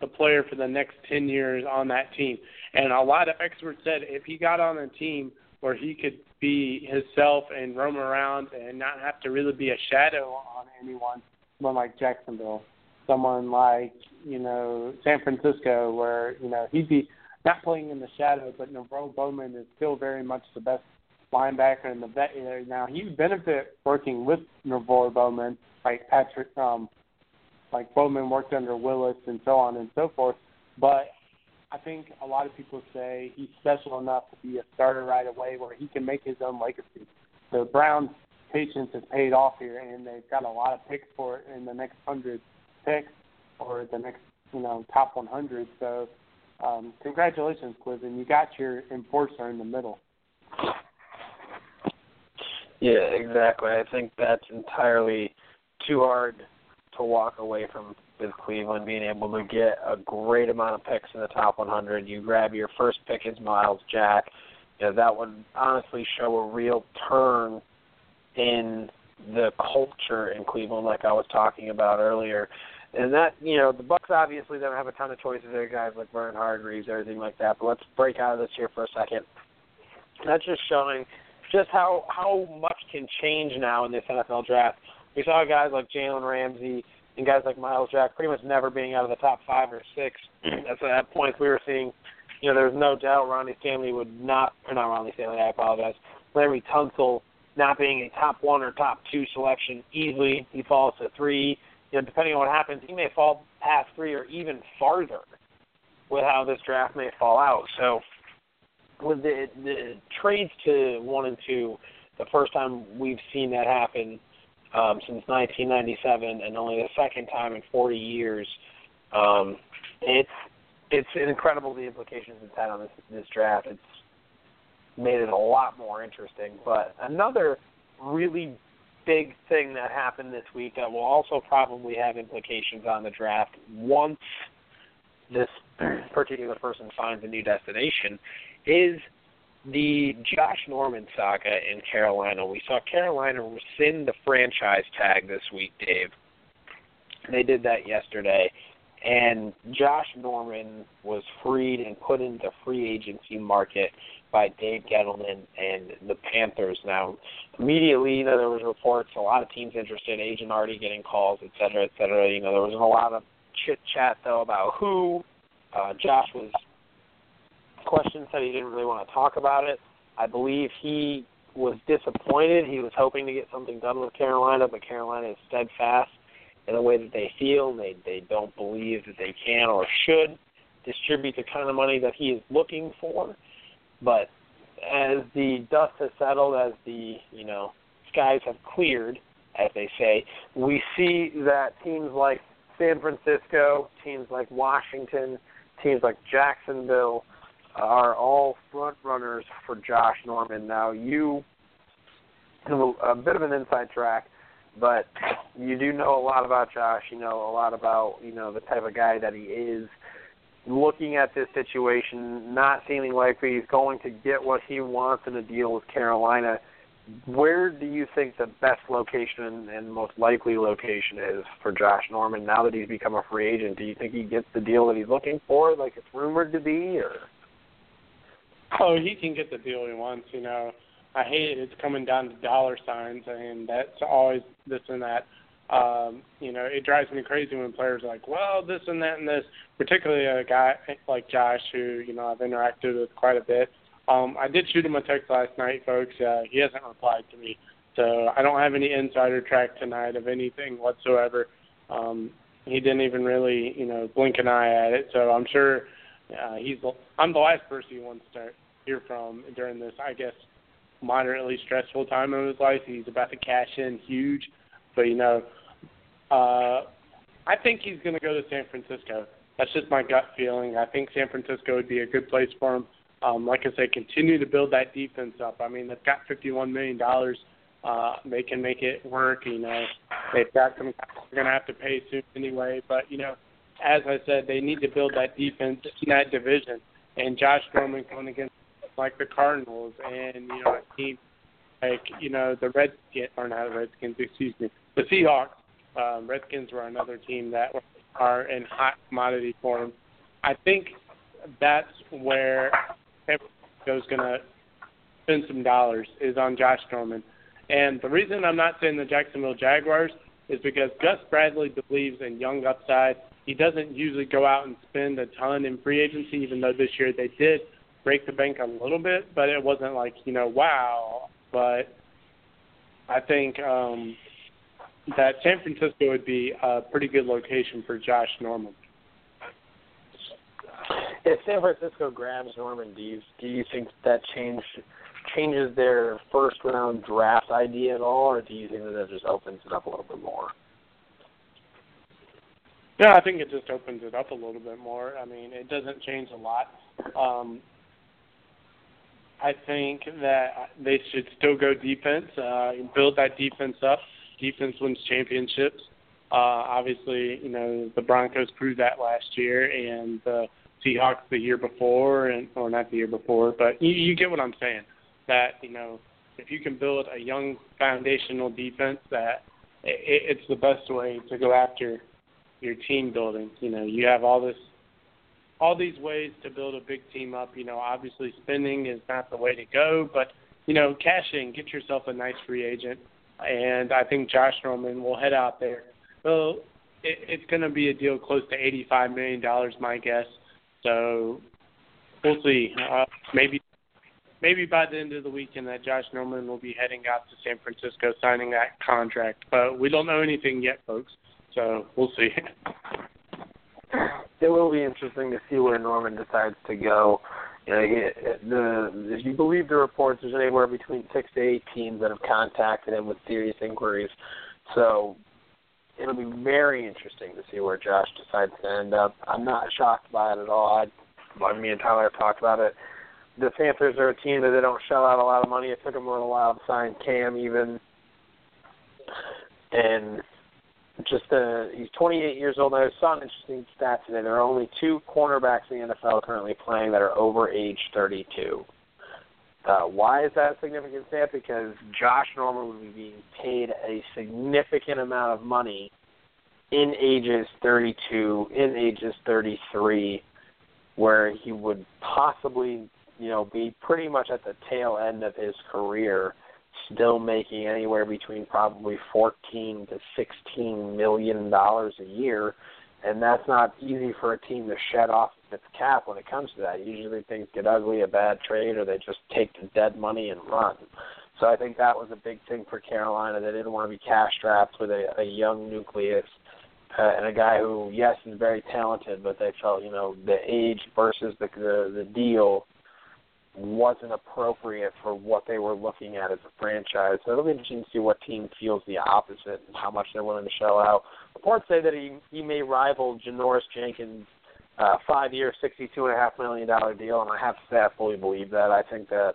the player for the next 10 years on that team. And a lot of experts said if he got on a team where he could be himself and roam around and not have to really be a shadow on anyone, someone like Jacksonville, someone like, you know, San Francisco, where, you know, he'd be not playing in the shadow, but NaVorro Bowman is still very much the best linebacker in the vet. Now, he would benefit working with NaVorro Bowman, like Patrick, um, like Bowman worked under Willis and so on and so forth. But I think a lot of people say he's special enough to be a starter right away where he can make his own legacy. The Browns' patience has paid off here, and they've got a lot of picks for it in the next hundred or the next, you know, top 100. So, um, congratulations, Clifton. You got your enforcer in the middle. Yeah, exactly. I think that's entirely too hard to walk away from with Cleveland being able to get a great amount of picks in the top 100. You grab your first pick is Myles Jack. You know, that would honestly show a real turn in the culture in Cleveland, like I was talking about earlier. And that, you know, the Bucks obviously don't have a ton of choices there, guys like Vernon Hargreaves, everything like that. But let's break out of this here for a second. That's just showing just how how much can change now in this NFL draft. We saw guys like Jalen Ramsey and guys like Myles Jack pretty much never being out of the top five or six. That's at that point we were seeing, you know, there was no doubt Ronnie Stanley would not, or not Ronnie Stanley, I apologize, Laremy Tunsil not being a top one or top two selection easily. He falls to three. You know, depending on what happens, he may fall past three or even farther with how this draft may fall out. So with the the trades to one and two, the first time we've seen that happen um, since 1997, and only the second time in 40 years. Um, it's it's incredible the implications it's had on this this draft. It's made it a lot more interesting. But another really big thing that happened this week that will also probably have implications on the draft once this particular person finds a new destination is the Josh Norman saga in Carolina. We saw Carolina rescind the franchise tag this week, Dave. They did that yesterday. And Josh Norman was freed and put into free agency market by Dave Gettleman and the Panthers. Now, immediately, you know, there was reports, a lot of teams interested, agent already getting calls, et cetera, et cetera. You know, there was a lot of chit chat though about who. Uh, Josh was questions said he didn't really want to talk about it. I believe he was disappointed. He was hoping to get something done with Carolina, but Carolina is steadfast in the way that they feel. They they don't believe that they can or should distribute the kind of money that he is looking for. But as the dust has settled, as the you know skies have cleared, as they say, we see that teams like San Francisco, teams like Washington, teams like Jacksonville are all front runners for Josh Norman. Now you have a, a bit of an inside track, but you do know a lot about Josh. You know a lot about you know the type of guy that he is. Looking at this situation, not seeming like he's going to get what he wants in a deal with Carolina where do you think the best location and most likely location is for Josh Norman now that he's become a free agent? Do you think he gets the deal that he's looking for, like it's rumored to be, or? Oh, he can get the deal he wants. You know, I hate it. It's coming down to dollar signs, and that's always this and that. Um, you know, it drives me crazy when players are like, well, this and that and this. Particularly a guy like Josh, who you know I've interacted with quite a bit. Um, I did shoot him a text last night, folks. Uh, he hasn't replied to me, so I don't have any insider track tonight of anything whatsoever. Um, he didn't even really, you know, blink an eye at it. So I'm sure uh, he's. The, I'm the last person he wants to start, hear from during this, I guess, moderately stressful time of his life. He's about to cash in huge, but you know, uh, I think he's going to go to San Francisco. That's just my gut feeling. I think San Francisco would be a good place for him um, like I said, continue to build that defense up. I mean, they've got $51 million. Uh, they can make it work. You know, they've got some they're going to have to pay soon anyway. But you know, as I said, they need to build that defense in that division. And Josh Norman going against like the Cardinals and you know a team like you know the Redskins or not the Redskins, excuse me, the Seahawks. Um, Redskins were another team that are in hot commodity form. I think that's where Francisco's going to spend some dollars is on Josh Norman. And the reason I'm not saying the Jacksonville Jaguars is because Gus Bradley believes in young upside. He doesn't usually go out and spend a ton in free agency, even though this year they did break the bank a little bit, but it wasn't like, you know, wow. But I think um that San Francisco would be a pretty good location for Josh Norman. If San Francisco grabs Norman, do you do you think that change changes their first round draft idea at all, or do you think that that just opens it up a little bit more? Yeah, I think it just opens it up a little bit more. I mean, it doesn't change a lot. Um, I think that they should still go defense, uh, build that defense up. Defense wins championships. Uh, obviously, you know the Broncos proved that last year, and the Seahawks the year before, and or not the year before, but you, you get what I'm saying. That you know, if you can build a young foundational defense, that it, it's the best way to go after your team building. You know, you have all this, all these ways to build a big team up. You know, obviously spending is not the way to go, but you know, cash in, get yourself a nice free agent, and I think Josh Norman will head out there. Well, it, it's going to be a deal close to eighty-five million dollars, my guess. So we'll see. Uh, maybe maybe by the end of the weekend that Josh Norman will be heading out to San Francisco signing that contract. But we don't know anything yet, folks. So we'll see. It will be interesting to see where Norman decides to go. The if you believe the reports, there's anywhere between six to eight teams that have contacted him with serious inquiries. So it'll be very interesting to see where Josh decides to end up. I'm not shocked by it at all. I, me and Tyler have talked about it. The Panthers are a team that they don't shell out a lot of money. It took them a little while to sign Cam, even, and just uh, he's 28 years old. I saw an interesting stat today. There are only two cornerbacks in the NFL currently playing that are over age 32. Uh, why is that a significant stat? Because Josh Norman would be being paid a significant amount of money in ages 32, in ages 33, where he would possibly, you know, be pretty much at the tail end of his career, still making anywhere between probably 14 to 16 million dollars a year and that's not easy for a team to shed off its cap when it comes to that. Usually things get ugly, a bad trade, or they just take the dead money and run. So I think that was a big thing for Carolina. They didn't want to be cash strapped with a, a young nucleus uh, and a guy who, yes, is very talented, but they felt, you know, the age versus the the, the deal wasn't appropriate for what they were looking at as a franchise. So it'll be interesting to see what team feels the opposite and how much they're willing to shell out. Reports say that he he may rival Janoris Jenkins' uh, five-year, sixty-two and a half million dollar deal, and I have to say I fully believe that. I think that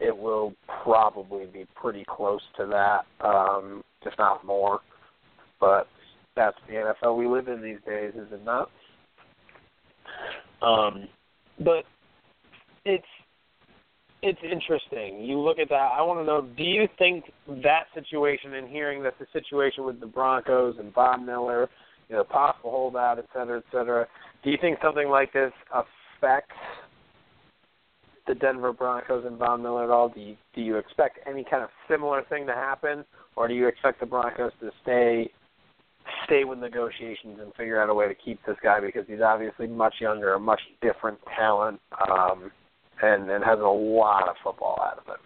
it will probably be pretty close to that, um, if not more. But that's the NFL we live in these days, is it not? Um, but it's it's interesting. You look at that. I want to know: Do you think that situation, and hearing that the situation with the Broncos and Von Miller, you know, possible holdout, et cetera, et cetera, do you think something like this affects the Denver Broncos and Von Miller at all? Do you do you expect any kind of similar thing to happen, or do you expect the Broncos to stay stay with negotiations and figure out a way to keep this guy because he's obviously much younger, a much different talent? Um, and and has a lot of football out of it.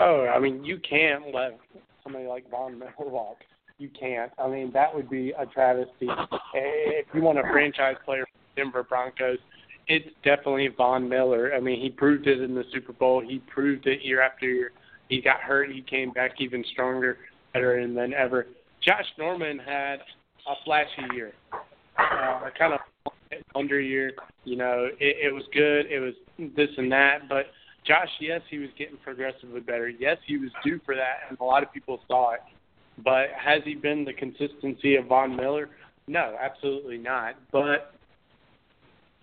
Oh, I mean, you can't let somebody like Von Miller walk. You can't. I mean, that would be a travesty. If you want a franchise player for Denver Broncos, it's definitely Von Miller. I mean, he proved it in the Super Bowl. He proved it year after year. He got hurt. He came back even stronger, better than ever. Josh Norman had a flashy year, uh, kind of under year. You know, it, it was good. It was this and that, but Josh, yes, he was getting progressively better. Yes, he was due for that, and a lot of people saw it. But has he been the consistency of Von Miller? No, absolutely not. But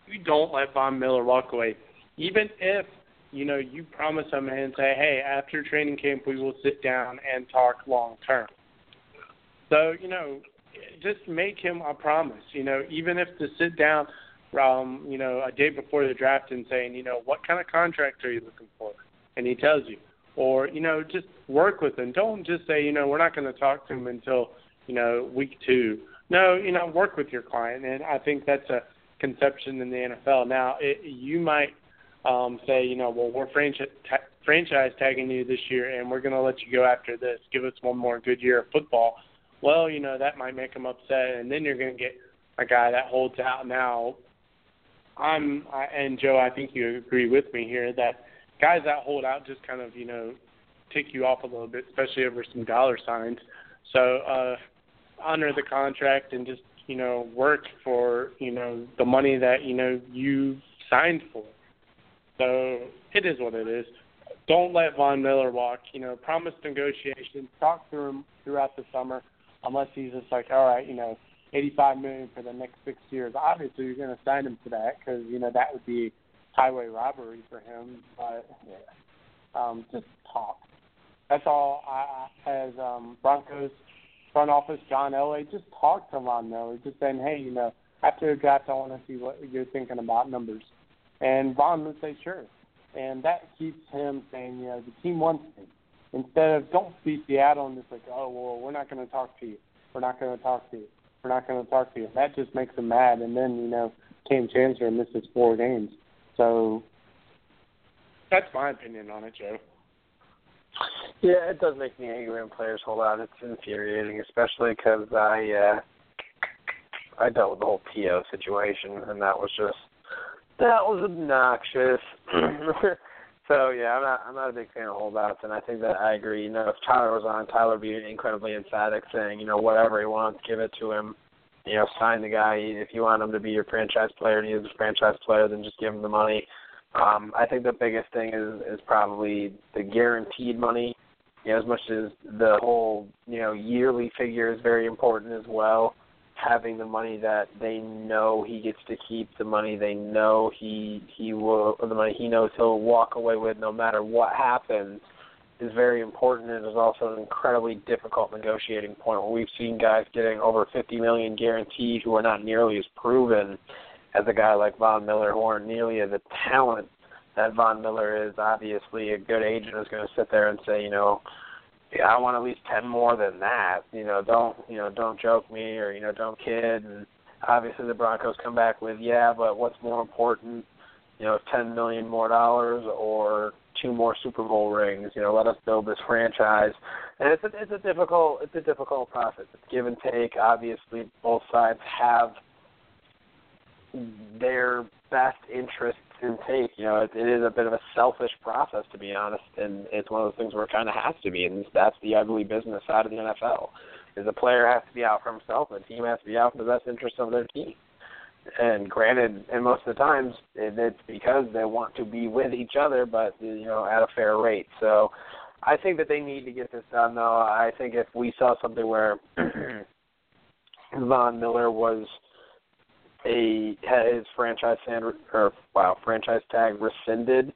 you don't let Von Miller walk away, even if you know, you promise him and say, hey, after training camp, we will sit down and talk long term. So, you know, just make him a promise. You know, even if to sit down, um, you know, a day before the draft and saying, you know, what kind of contract are you looking for? And he tells you, or you know, just work with him. Don't just say, you know, we're not going to talk to him until you know week two. No, you know, work with your client, and I think that's a conception in the NFL. Now, it, you might um, say, you know, well, we're franchise franchise tagging you this year, and we're going to let you go after this. Give us one more good year of football. Well, you know, that might make them upset, and then you're going to get a guy that holds out now. I'm I, and Joe, I think you agree with me here that guys that hold out just kind of you know tick you off a little bit, especially over some dollar signs. So uh, honor the contract and just you know work for you know the money that you know you signed for. So it is what it is. Don't let Von Miller walk. You know, promise negotiations. Talk to him throughout the summer, unless he's just like, all right, you know, 85 million for the next six years. Obviously, you're going to sign him for that because you know that would be highway robbery for him. But yeah, um, just talk. That's all. I, as um, Broncos front office, John Elway, just talk to Von. Just saying, hey, you know, after the draft, I want to see what you're thinking about numbers. And Von would say, sure. And that keeps him saying, you know, the team wants me. Instead of don't be Seattle and just like, oh, well, we're not going to talk to you. We're not going to talk to you. We're not going to talk to you. That just makes them mad. And then, you know, Kam Chancellor misses four games. So that's my opinion on it, Joe. Yeah, it does make me angry when players hold out. It's infuriating, especially because I uh, I dealt with the whole PO situation, and that was just that was obnoxious. so yeah, I'm not I'm not a big fan of holdouts, and I think that I agree. You know, if Tyler was on, Tyler would be incredibly emphatic, saying, you know, whatever he wants, give it to him. You know, sign the guy. If you want him to be your franchise player and he's a franchise player, then just give him the money. Um, I think the biggest thing is is probably the guaranteed money. You know, as much as the whole you know yearly figure is very important as well having the money that they know he gets to keep, the money they know he he will, the money he knows he'll walk away with no matter what happens, is very important. and is also an incredibly difficult negotiating point. Where we've seen guys getting over 50 million guaranteed who are not nearly as proven as a guy like Von Miller, who aren't nearly a talent that Von Miller is. Obviously, a good agent is going to sit there and say, you know yeah, I want at least ten more than that. You know, don't you know, don't joke me or you know, don't kid. And obviously the Broncos come back with yeah, but what's more important? You know, ten million more dollars or two more Super Bowl rings. You know, let us build this franchise. And it's a it's a difficult it's a difficult process. It's give and take. Obviously, both sides have their best interests intake. You know, it, it is a bit of a selfish process to be honest, and it's one of those things where it kind of has to be, and that's the ugly business side of the NFL. Is a player has to be out for himself, and the team has to be out for the best interest of their team. And granted, and most of the times it's because they want to be with each other, but you know, at a fair rate. So, I think that they need to get this done. Though I think if we saw something where Von Miller was a his franchise tag or wow franchise tag rescinded,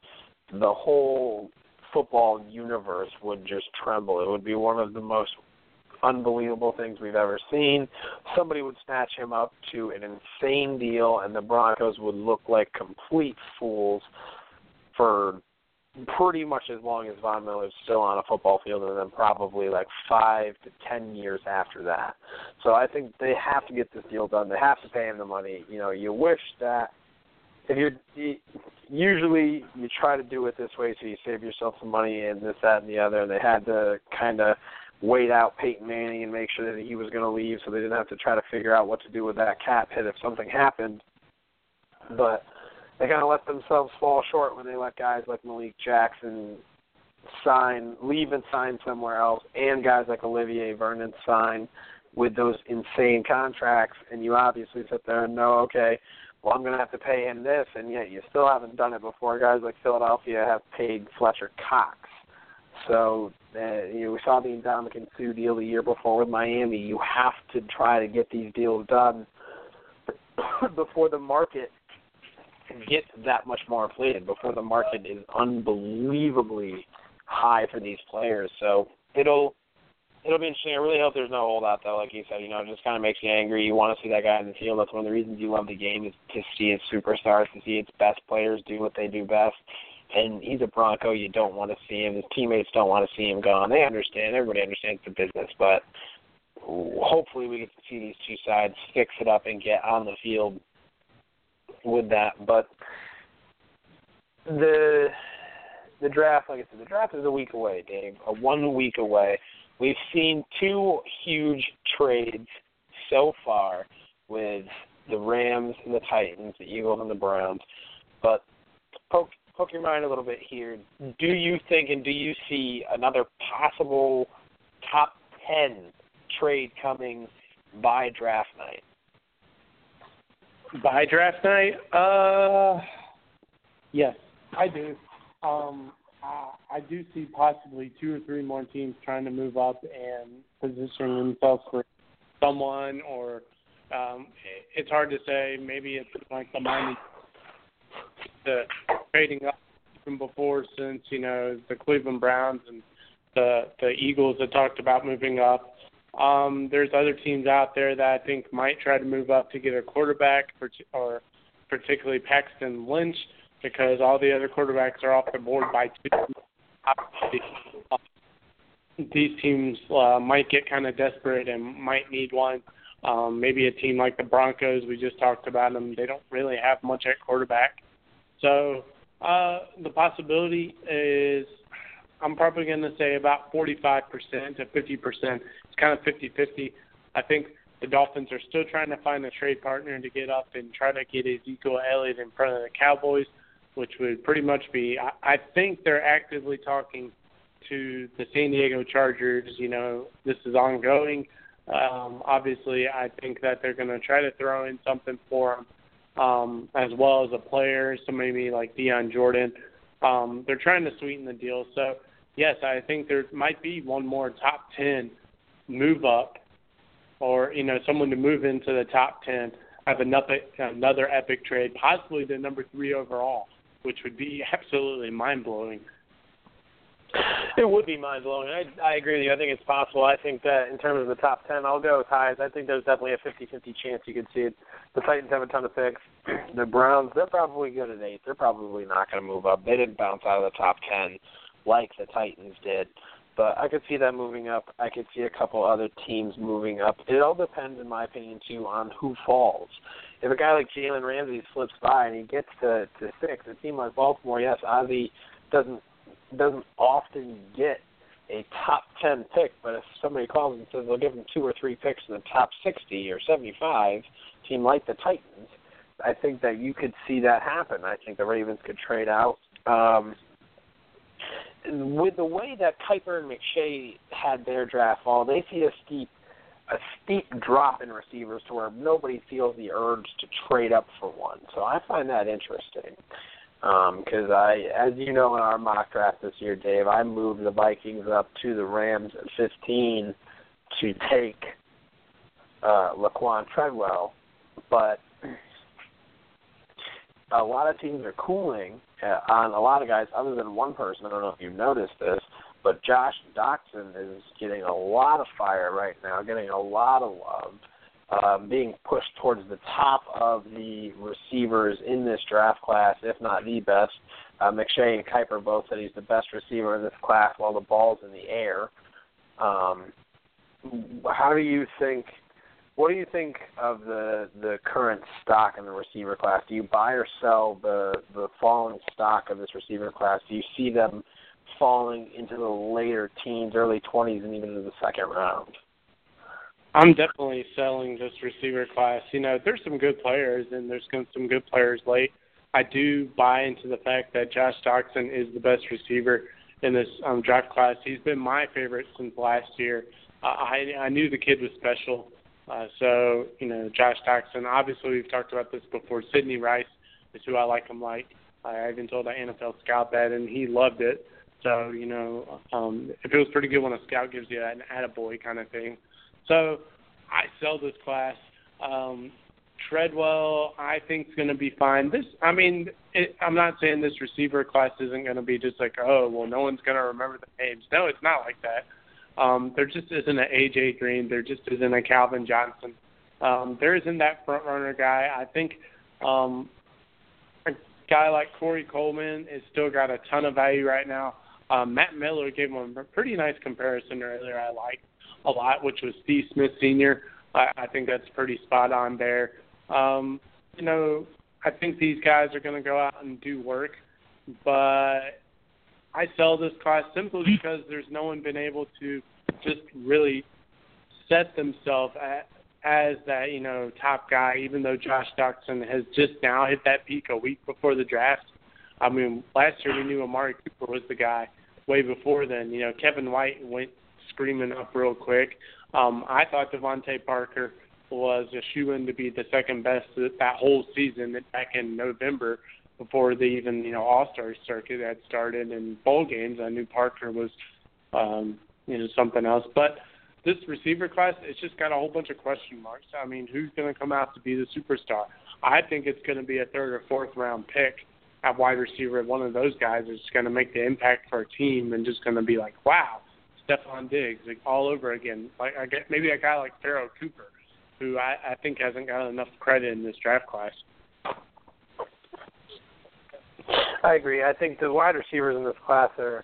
the whole football universe would just tremble. It would be one of the most unbelievable things we've ever seen. Somebody would snatch him up to an insane deal, and the Broncos would look like complete fools for pretty much as long as Von Miller's still on a football field, and then probably like five to ten years after that. So I think they have to get this deal done. They have to pay him the money. You know, you wish that if you're usually you try to do it this way so you save yourself some money and this, that, and the other. And they had to kind of wait out Peyton Manning and make sure that he was going to leave, so they didn't have to try to figure out what to do with that cap hit if something happened. But they kind of let themselves fall short when they let guys like Malik Jackson sign, leave and sign somewhere else, and guys like Olivier Vernon sign with those insane contracts. And you obviously sit there and know, okay, well, I'm going to have to pay him this, and yet you still haven't done it before. Guys like Philadelphia have paid Fletcher Cox. So uh, you know, we saw the Ndamukong Suh deal the year before with Miami. You have to try to get these deals done before the market get that much more inflated before the market is unbelievably high for these players. So it'll it'll be interesting. I really hope there's no holdout though. Like you said, you know, it just kind of makes you angry. You want to see that guy in the field. That's one of the reasons you love the game is to see its superstars, to see its best players do what they do best. And he's a Bronco. You don't want to see him. His teammates don't want to see him gone. They understand. Everybody understands the business, but hopefully we get to see these two sides fix it up and get on the field with that. But the the draft, like I said, the draft is a week away, Dave. A one week away. We've seen two huge trades so far with the Rams and the Titans, the Eagles and the Browns. But poke poke your mind a little bit here. Do you think and do you see another possible top ten trade coming by draft night? By draft night? Uh yes, I do. Um uh, I do see possibly two or three more teams trying to move up and positioning themselves for someone, or um, it's hard to say. Maybe it's like the Miami the trading up from before, since you know the Cleveland Browns and the the Eagles have talked about moving up. Um, there's other teams out there that I think might try to move up to get a quarterback, or particularly Paxton Lynch because all the other quarterbacks are off the board by two. These teams uh, might get kind of desperate and might need one. Um, maybe a team like the Broncos, we just talked about them. They don't really have much at quarterback. So uh, the possibility is I'm probably going to say about 45% to 50%. It's kind of 50 50. I think the Dolphins are still trying to find a trade partner to get up and try to get Ezekiel Elliott in front of the Cowboys which would pretty much be. I, I think they're actively talking to the San Diego Chargers. You know, this is ongoing. Um, obviously, I think that they're going to try to throw in something for him, um, as well as a player, somebody maybe like Dion Jordan. Um, they're trying to sweeten the deal. So, yes, I think there might be one more top ten move up, or you know, someone to move into the top ten. Have another another epic trade, possibly the number three overall which would be absolutely mind blowing. It would be mind blowing. I I agree with you. I think it's possible. I think that in terms of the top ten, I'll go as high as I think there's definitely a fifty-fifty chance you could see it. The Titans have a ton of picks. The Browns, they're probably good at eight. They're probably not going to move up. They didn't bounce out of the top ten like the Titans did. But I could see that moving up. I could see a couple other teams moving up. It all depends, in my opinion, too, on who falls if a guy like Jalen Ramsey slips by and he gets to to six, a team like Baltimore, yes, Ozzie doesn't doesn't often get a top ten pick, but if somebody calls and says they'll give him two or three picks in the top sixty or seventy five, team like the Titans, I think that you could see that happen. I think the Ravens could trade out. Um with the way that Kiper and McShay had their draft fall, they see a steep a steep drop in receivers to where nobody feels the urge to trade up for one. So I find that interesting because um, I, as you know, in our mock draft this year, Dave, I moved the Vikings up to the Rams at 15 to take uh, Laquon Treadwell, but a lot of teams are cooling on a lot of guys other than one person. I don't know if you've noticed this. But Josh Doctson is getting a lot of fire right now, getting a lot of love, um, being pushed towards the top of the receivers in this draft class, if not the best. Uh, McShay and Kiper both said he's the best receiver in this class while the ball's in the air. Um, how do you think? What do you think of the the current stock in the receiver class? Do you buy or sell the the falling stock of this receiver class? Do you see them falling into the later teens, early 20s, and even into the second round. I'm definitely selling this receiver class. You know, there's some good players, and there's some good players late. I do buy into the fact that Josh Doctson is the best receiver in this um, draft class. He's been my favorite since last year. Uh, I I knew the kid was special. Uh, so you know, Josh Doctson. Obviously, we've talked about this before. Sidney Rice is who I like him like. I even told an NFL scout that, and he loved it. So you know, um, it feels pretty good when a scout gives you an attaboy kind of thing. So I sell this class. Um, Treadwell, I think, is going to be fine. This, I mean, it, I'm not saying this receiver class isn't going to be just like, oh, well, no one's going to remember the names. No, it's not like that. Um, there just isn't an AJ Green. There just isn't a Calvin Johnson. Um, there isn't that front runner guy. I think um, a guy like Corey Coleman has still got a ton of value right now. Um, Matt Miller gave him a pretty nice comparison earlier. I liked a lot, which was Steve Smith Sr. I, I think that's pretty spot on there. Um, you know, I think these guys are going to go out and do work, but I sell this class simply because there's no one been able to just really set themselves at, as that you know top guy. Even though Josh Doctson has just now hit that peak a week before the draft. I mean, last year we knew Amari Cooper was the guy. Way before then, you know, Kevin White went screaming up real quick. Um, I thought DeVante Parker was a shoe in to be the second best that whole season back in November before the even you know All Star circuit had started and bowl games. I knew Parker was um, you know something else, but this receiver class it's just got a whole bunch of question marks. I mean, who's going to come out to be the superstar? I think it's going to be a third or fourth round pick at wide receiver. One of those guys is going to make the impact for a team and just going to be like, wow, Stefon Diggs, like all over again. Like I get maybe a guy like Pharoh Cooper who I, I think hasn't got enough credit in this draft class. I agree. I think the wide receivers in this class are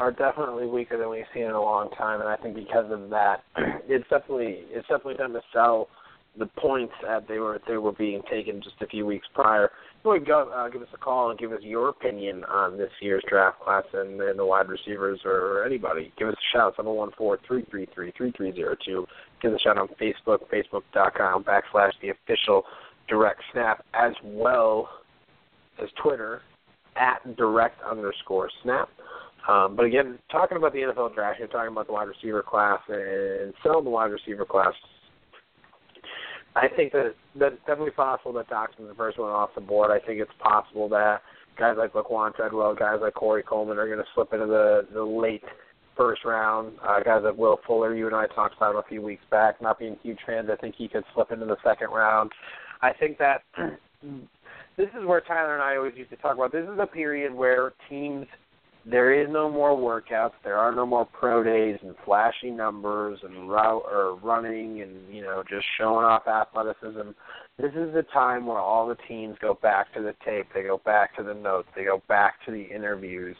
are definitely weaker than we've seen in a long time, and I think because of that, it's definitely it's definitely time to sell the points that they were they were being taken just a few weeks prior. You go uh, give us a call and give us your opinion on this year's draft class and, and the wide receivers or, or anybody. Give us a shout seven one four three three three three three zero two. Give us a shout on Facebook, facebook.com backslash the official direct snap, as well as Twitter at direct underscore snap. Um, but again, talking about the NFL draft, you're talking about the wide receiver class and selling the wide receiver class I think that that's definitely possible that Doctson's the first one off the board. I think it's possible that guys like Laquon Treadwell, guys like Corey Coleman are going to slip into the the late first round. Uh, guys like Will Fuller, you and I talked about him a few weeks back. Not being huge fans, I think he could slip into the second round. I think that this is where Tyler and I always used to talk about. This is a period where teams – there is no more workouts. There are no more pro days and flashy numbers and route or running and you know just showing off athleticism. This is the time where all the teams go back to the tape. They go back to the notes. They go back to the interviews,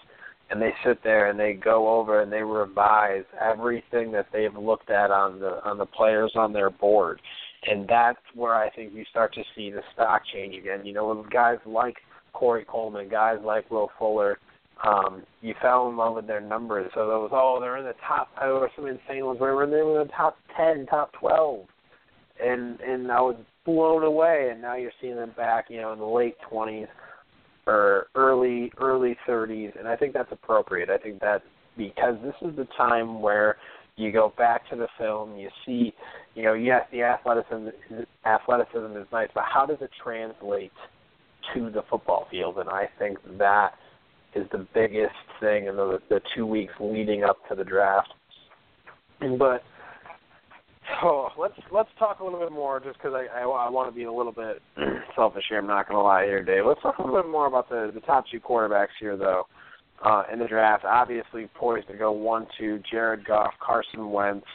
and they sit there and they go over and they revise everything that they've looked at on the on the players on their board. And that's where I think you start to see the stock change again. You know, with guys like Corey Coleman, guys like Will Fuller um, you fell in love with their numbers. So was, oh, they're in the top. I was some insane ones. Where they were in the top ten, top twelve, and and I was blown away. And now you're seeing them back, you know, in the late twenties or early early thirties, and I think that's appropriate. I think that because this is the time where you go back to the film, you see, you know, yes, the athleticism athleticism is nice, but how does it translate to the football field? And I think that is the biggest thing in the the two weeks leading up to the draft. But oh, let's let's talk a little bit more, just because I, I I want to be a little bit selfish here. I'm not going to lie here, Dave. Let's talk a little bit more about the the top two quarterbacks here, though. Uh, in the draft, obviously poised to go one, two, Jared Goff, Carson Wentz.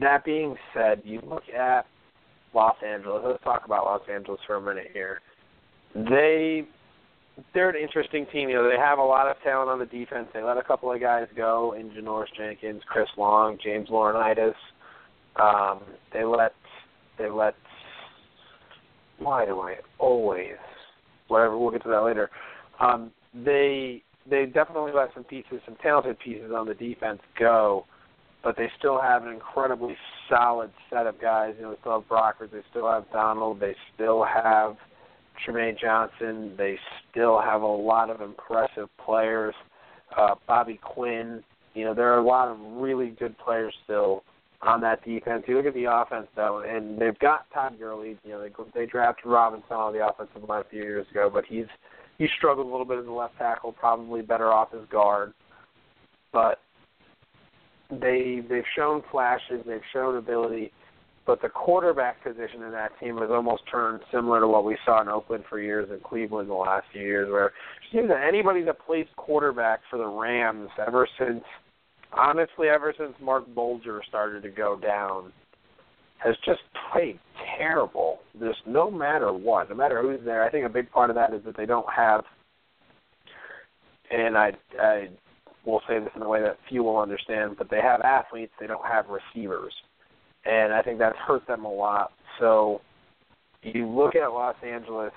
That being said, you look at Los Angeles. Let's talk about Los Angeles for a minute here. They they're an interesting team. You know, they have a lot of talent on the defense. They let a couple of guys go in Janoris Jenkins, Chris Long, James Laurinaitis. Um, they let they let why do I always whatever we'll get to that later. Um, they they definitely let some pieces, some talented pieces on the defense go, but they still have an incredibly solid set of guys. You know, they still have Brockers, they still have Donald, they still have Trumaine Johnson. They still have a lot of impressive players. Uh, Bobby Quinn. You know, there are a lot of really good players still on that defense. You look at the offense though, and they've got Todd Gurley. You know, they they drafted Robinson on the offensive line a few years ago, but he's he struggled a little bit as a left tackle, probably better off as guard. But they they've shown flashes, they've shown ability but the quarterback position in that team has almost turned similar to what we saw in Oakland for years and Cleveland the last few years, where it seems that anybody that plays quarterback for the Rams ever since, honestly, ever since Marc Bulger started to go down, has just played terrible. Just no matter what, no matter who's there. I think a big part of that is that they don't have, and I, I will say this in a way that few will understand, but they have athletes, they don't have receivers and I think that's hurt them a lot. So you look at Los Angeles,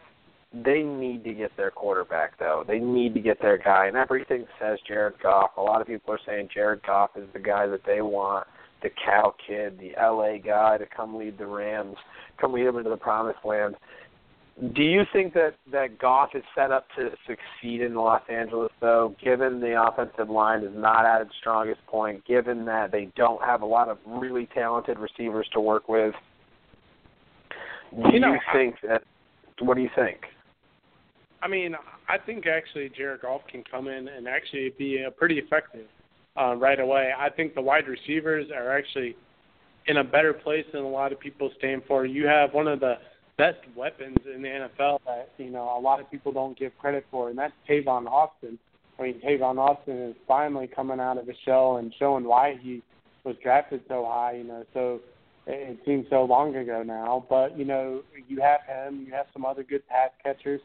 they need to get their quarterback though. They need to get their guy, and everything says Jared Goff. A lot of people are saying Jared Goff is the guy that they want, the Cal kid, the LA guy to come lead the Rams, come lead them into the promised land. Do you think that that Goff is set up to succeed in Los Angeles, though, given the offensive line is not at its strongest point, given that they don't have a lot of really talented receivers to work with? Do you, know, you think that? What do you think? I mean, I think actually Jared Goff can come in and actually be pretty effective uh, right away. I think the wide receivers are actually in a better place than a lot of people stand for. You have one of the best weapons in the NFL that you know a lot of people don't give credit for, and that's Tavon Austin. I mean, Tavon Austin is finally coming out of his shell and showing why he was drafted so high. You know, so it seems so long ago now, but you know, you have him, you have some other good pass catchers.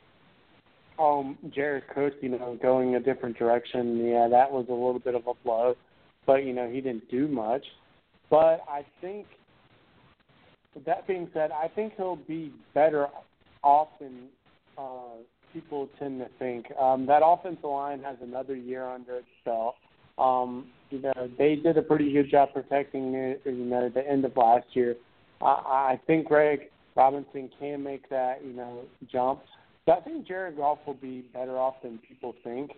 Um, Jared Cook, you know, going a different direction. Yeah, that was a little bit of a blow, but you know, he didn't do much. But I think that being said, I think he'll be better off than uh, people tend to think. Um, that offensive line has another year under its belt. Um, you know, they did a pretty good job protecting it. You know, at the end of last year. I, I think Greg Robinson can make that you know jump. I think Jared Goff will be better off than people think.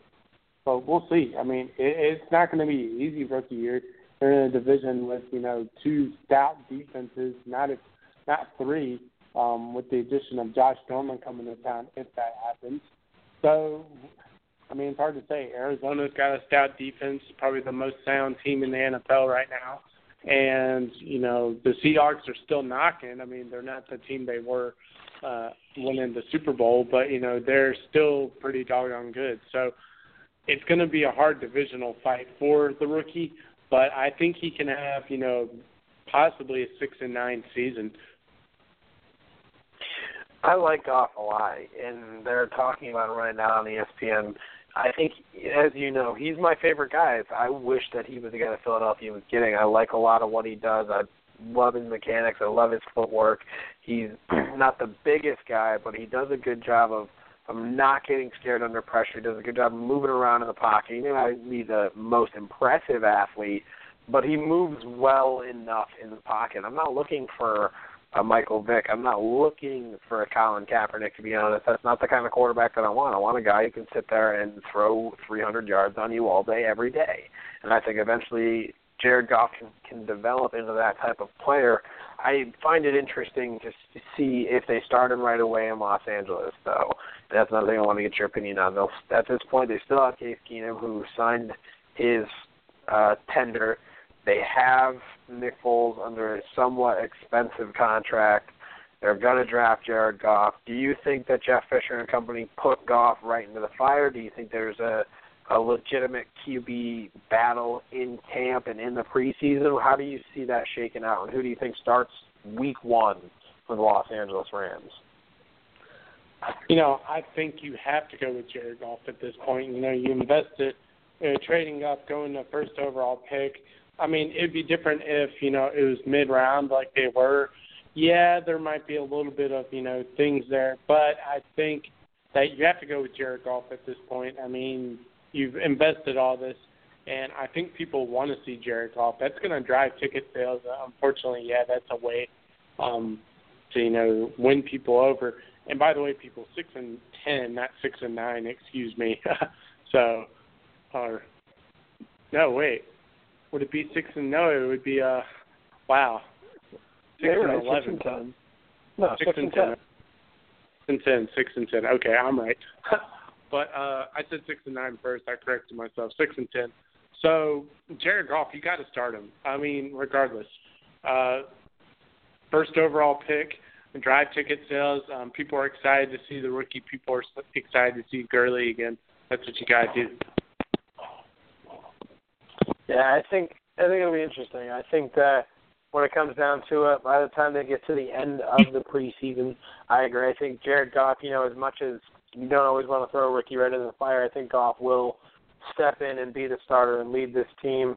But we'll see. I mean, it, it's not going to be an easy rookie year. They're in a division with you know two stout defenses, not a, not three, um, with the addition of Josh Norman coming to town if that happens. So, I mean, it's hard to say. Arizona's got a stout defense, probably the most sound team in the NFL right now. And you know the Seahawks are still knocking. I mean, they're not the team they were uh, winning the Super Bowl, but you know they're still pretty doggone good. So it's going to be a hard divisional fight for the rookie but I think he can have you know possibly a six and nine season. I like Goff a lot, and they're talking about him right now on ESPN. I think, as you know, he's my favorite guy. I wish that he was the guy that Philadelphia was getting. I like a lot of what he does. I love his mechanics. I love his footwork. He's not the biggest guy, but he does a good job of of not getting scared under pressure. He does a good job of moving around in the pocket. He may not be the most impressive athlete, but he moves well enough in the pocket. I'm not looking for a Michael Vick. I'm not looking for a Colin Kaepernick, to be honest. That's not the kind of quarterback that I want. I want a guy who can sit there and throw 300 yards on you all day, every day. And I think eventually Jared Goff can, can develop into that type of player. I find it interesting to see if they start him right away in Los Angeles, though. That's another thing I want to get your opinion on. They'll, at this point, they still have Case Keenum, who signed his uh, tender. They have Nick Foles under a somewhat expensive contract. They're going to draft Jared Goff. Do you think that Jeff Fisher and company put Goff right into the fire? Do you think there's a a legitimate QB battle in camp and in the preseason? How do you see that shaking out, and who do you think starts Week One for the Los Angeles Rams? You know, I think you have to go with Jared Goff at this point. You know, you invested uh, trading up, going the first overall pick. I mean, it'd be different if you know it was mid round like they were. Yeah, there might be a little bit of you know things there, but I think that you have to go with Jared Goff at this point. I mean, you've invested all this, and I think people want to see Jared Goff. That's going to drive ticket sales. Unfortunately, yeah, that's a way um, to you know win people over. And by the way, people six and ten, not six and nine. Excuse me. so, or no, wait, would it be six and no? It would be uh, wow, six and right, eleven. Six and ten. No, six, six and ten. ten. And ten, six and ten. Okay, I'm right. But uh, I said six and nine first. I corrected myself. Six and ten. So Jared Goff, you got to start him. I mean, regardless. Uh, first overall pick. Drive ticket sales. Um, people are excited to see the rookie. People are excited to see Gurley again. That's what you got to do. Yeah, I think I think it'll be interesting. I think that when it comes down to it, by the time they get to the end of the preseason, I agree. I think Jared Goff, you know, as much as you don't always want to throw Ricky right into the fire, I think Goff will step in and be the starter and lead this team.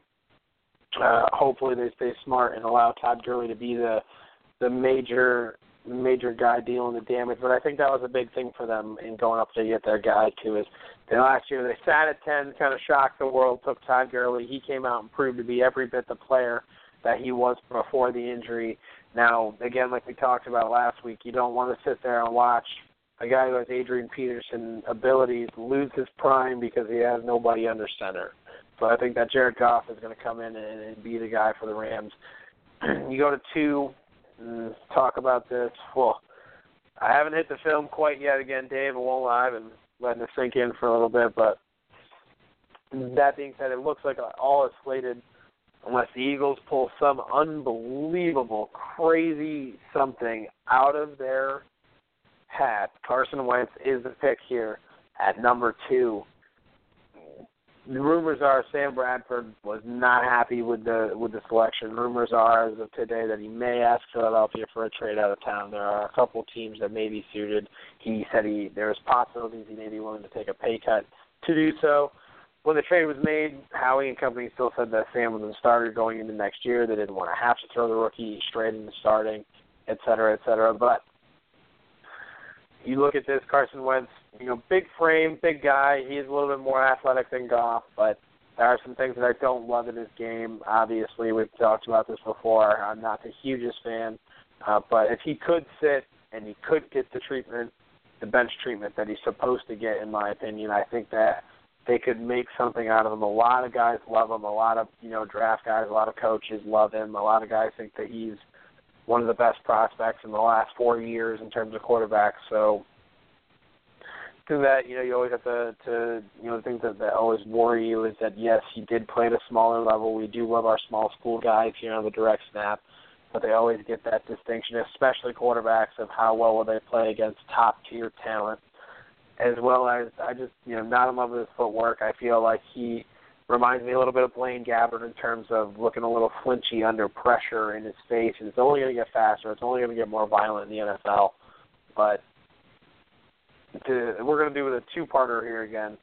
Uh, hopefully, they stay smart and allow Todd Gurley to be the the major major guy dealing the damage. But I think that was a big thing for them in going up to get their guy too. Is the last year they sat at ten, kind of shocked the world. Took Todd Gurley. He came out and proved to be every bit the player that he was before the injury. Now, again, like we talked about last week, you don't want to sit there and watch a guy who has Adrian Peterson abilities lose his prime because he has nobody under center. So I think that Jared Goff is going to come in and, and be the guy for the Rams. you go to two, and talk about this. Well, I haven't hit the film quite yet. Again, Dave, I won't lie, I've letting it sink in for a little bit. But that being said, it looks like all is slated unless the Eagles pull some unbelievable, crazy something out of their hat. Carson Wentz is the pick here at number two. The rumors are Sam Bradford was not happy with the with the selection. Rumors are as of today that he may ask Philadelphia for a trade out of town. There are a couple teams that may be suited. He said he there's possibilities he may be willing to take a pay cut to do so when the trade was made, Howie and company still said that Sam was the starter going into next year. They didn't want to have to throw the rookie straight into starting, et cetera, et cetera. But you look at this, Carson Wentz, you know, big frame, big guy. He's a little bit more athletic than Goff, but there are some things that I don't love in his game. Obviously, we've talked about this before. I'm not the hugest fan, uh, but if he could sit and he could get the treatment, the bench treatment that he's supposed to get, in my opinion, I think that they could make something out of him. A lot of guys love him. A lot of you know draft guys, a lot of coaches love him. A lot of guys think that he's one of the best prospects in the last four years in terms of quarterbacks. So to that, you know, you always have to, to you know, the things that, that always worry you is that yes, he did play at a smaller level. We do love our small school guys here on the direct snap, but they always get that distinction, especially quarterbacks, of how well will they play against top tier talent as well as I just you know not in love with his footwork. I feel like he reminds me a little bit of Blaine Gabbert in terms of looking a little flinchy under pressure in his face, and it's only going to get faster. It's only going to get more violent in the NFL. But to, we're going to do with a two-parter here again.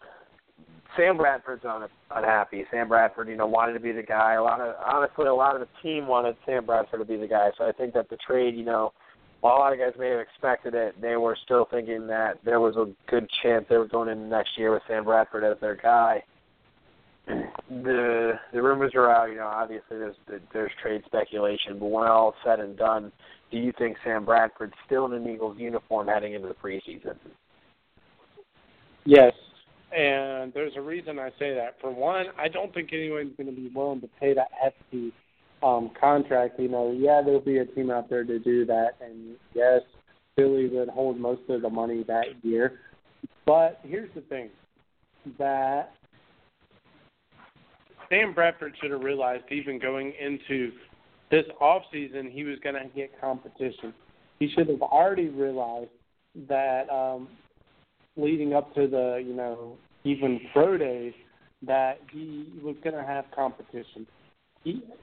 Sam Bradford's un, unhappy. Sam Bradford, you know, wanted to be the guy. A lot of honestly, a lot of the team wanted Sam Bradford to be the guy. So I think that the trade, you know, while a lot of guys may have expected it, they were still thinking that there was a good chance they were going into next year with Sam Bradford as their guy. The the rumors are out. You know, obviously there's there's trade speculation, but when all said and done, do you think Sam Bradford's still in an Eagles uniform heading into the preseason? Yes, and there's a reason I say that. For one, I don't think anyone's going to be willing to pay that hefty um, contract, you know, yeah, there'll be a team out there to do that, and yes, Philly would hold most of the money that year. But here's the thing that Sam Bradford should have realized even going into this off season he was going to get competition. He should have already realized that um, leading up to the you know even pro days that he was going to have competition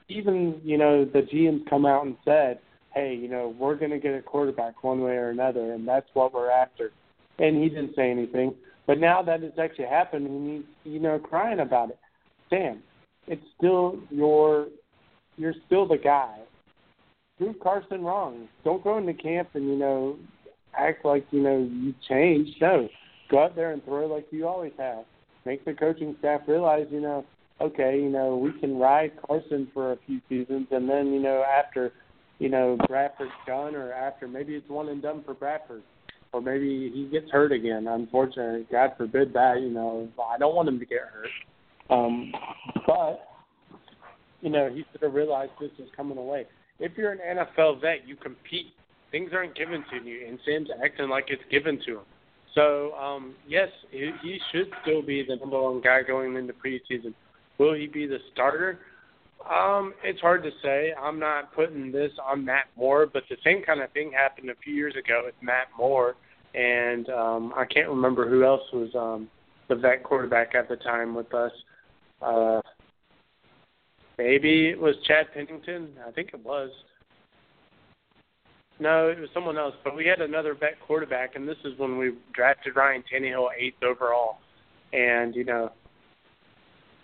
even you know the GMs come out and said, "Hey, you know we're going to get a quarterback one way or another, and that's what we're after." And he didn't say anything. But now that it's actually happened, he's you know crying about it. Sam, it's still your you're still the guy. Prove Carson wrong. Don't go into camp and you know act like you know you changed. No, go out there and throw like you always have. Make the coaching staff realize you know okay, you know, we can ride Carson for a few seasons, and then you know after, you know, Bradford's done, or after maybe it's one and done for Bradford, or maybe he gets hurt again. Unfortunately, God forbid that. You know, I don't want him to get hurt. Um, but you know, he should have realized this is coming away. If you're an NFL vet, you compete. Things aren't given to you, and Sam's acting like it's given to him. So, um, yes, he, he should still be the number one guy going into preseason. Will he be the starter? Um, it's hard to say. I'm not putting this on Matt Moore, but the same kind of thing happened a few years ago with Matt Moore, and um, I can't remember who else was um, the vet quarterback at the time with us. Uh, maybe it was Chad Pennington. I think it was. No, it was someone else. But we had another vet quarterback, and this is when we drafted Ryan Tannehill eighth overall. And you know,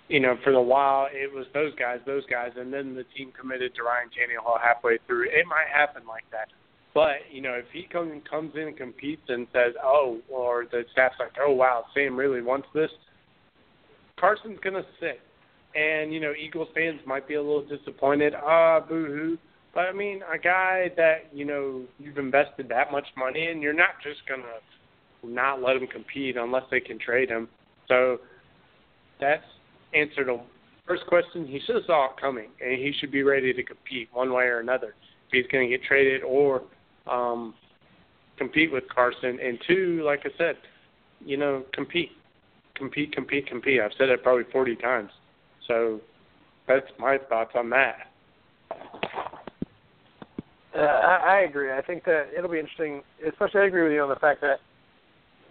you know, for a while it was those guys, those guys, and then the team committed to Ryan Tannehill halfway through. It might happen like that. But you know, if he comes comes in and competes and says, "Oh," or the staff's like, "Oh, wow, Sam really wants this," Carson's gonna sit, and you know, Eagles fans might be a little disappointed. Ah, boo-hoo. But I mean, a guy that you know you've invested that much money in, you're not just gonna not let him compete unless they can trade him. So that's answered the first question. He should have saw it coming, and he should be ready to compete one way or another. If he's going to get traded or um, compete with Carson, and two, like I said, you know, compete, compete, compete, compete. I've said it probably 40 times. So that's my thoughts on that. Uh, I, I agree. I think that it'll be interesting, especially I agree with you on the fact that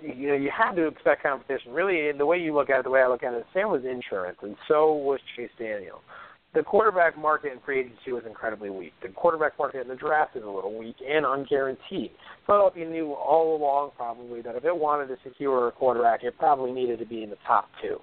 you know you had to expect competition. Really, the way you look at it, the way I look at it, Sam was insurance, and so was Chase Daniel. The quarterback market in free agency was incredibly weak. The quarterback market in the draft is a little weak and unguaranteed. Philadelphia knew all along probably that if it wanted to secure a quarterback, it probably needed to be in the top two.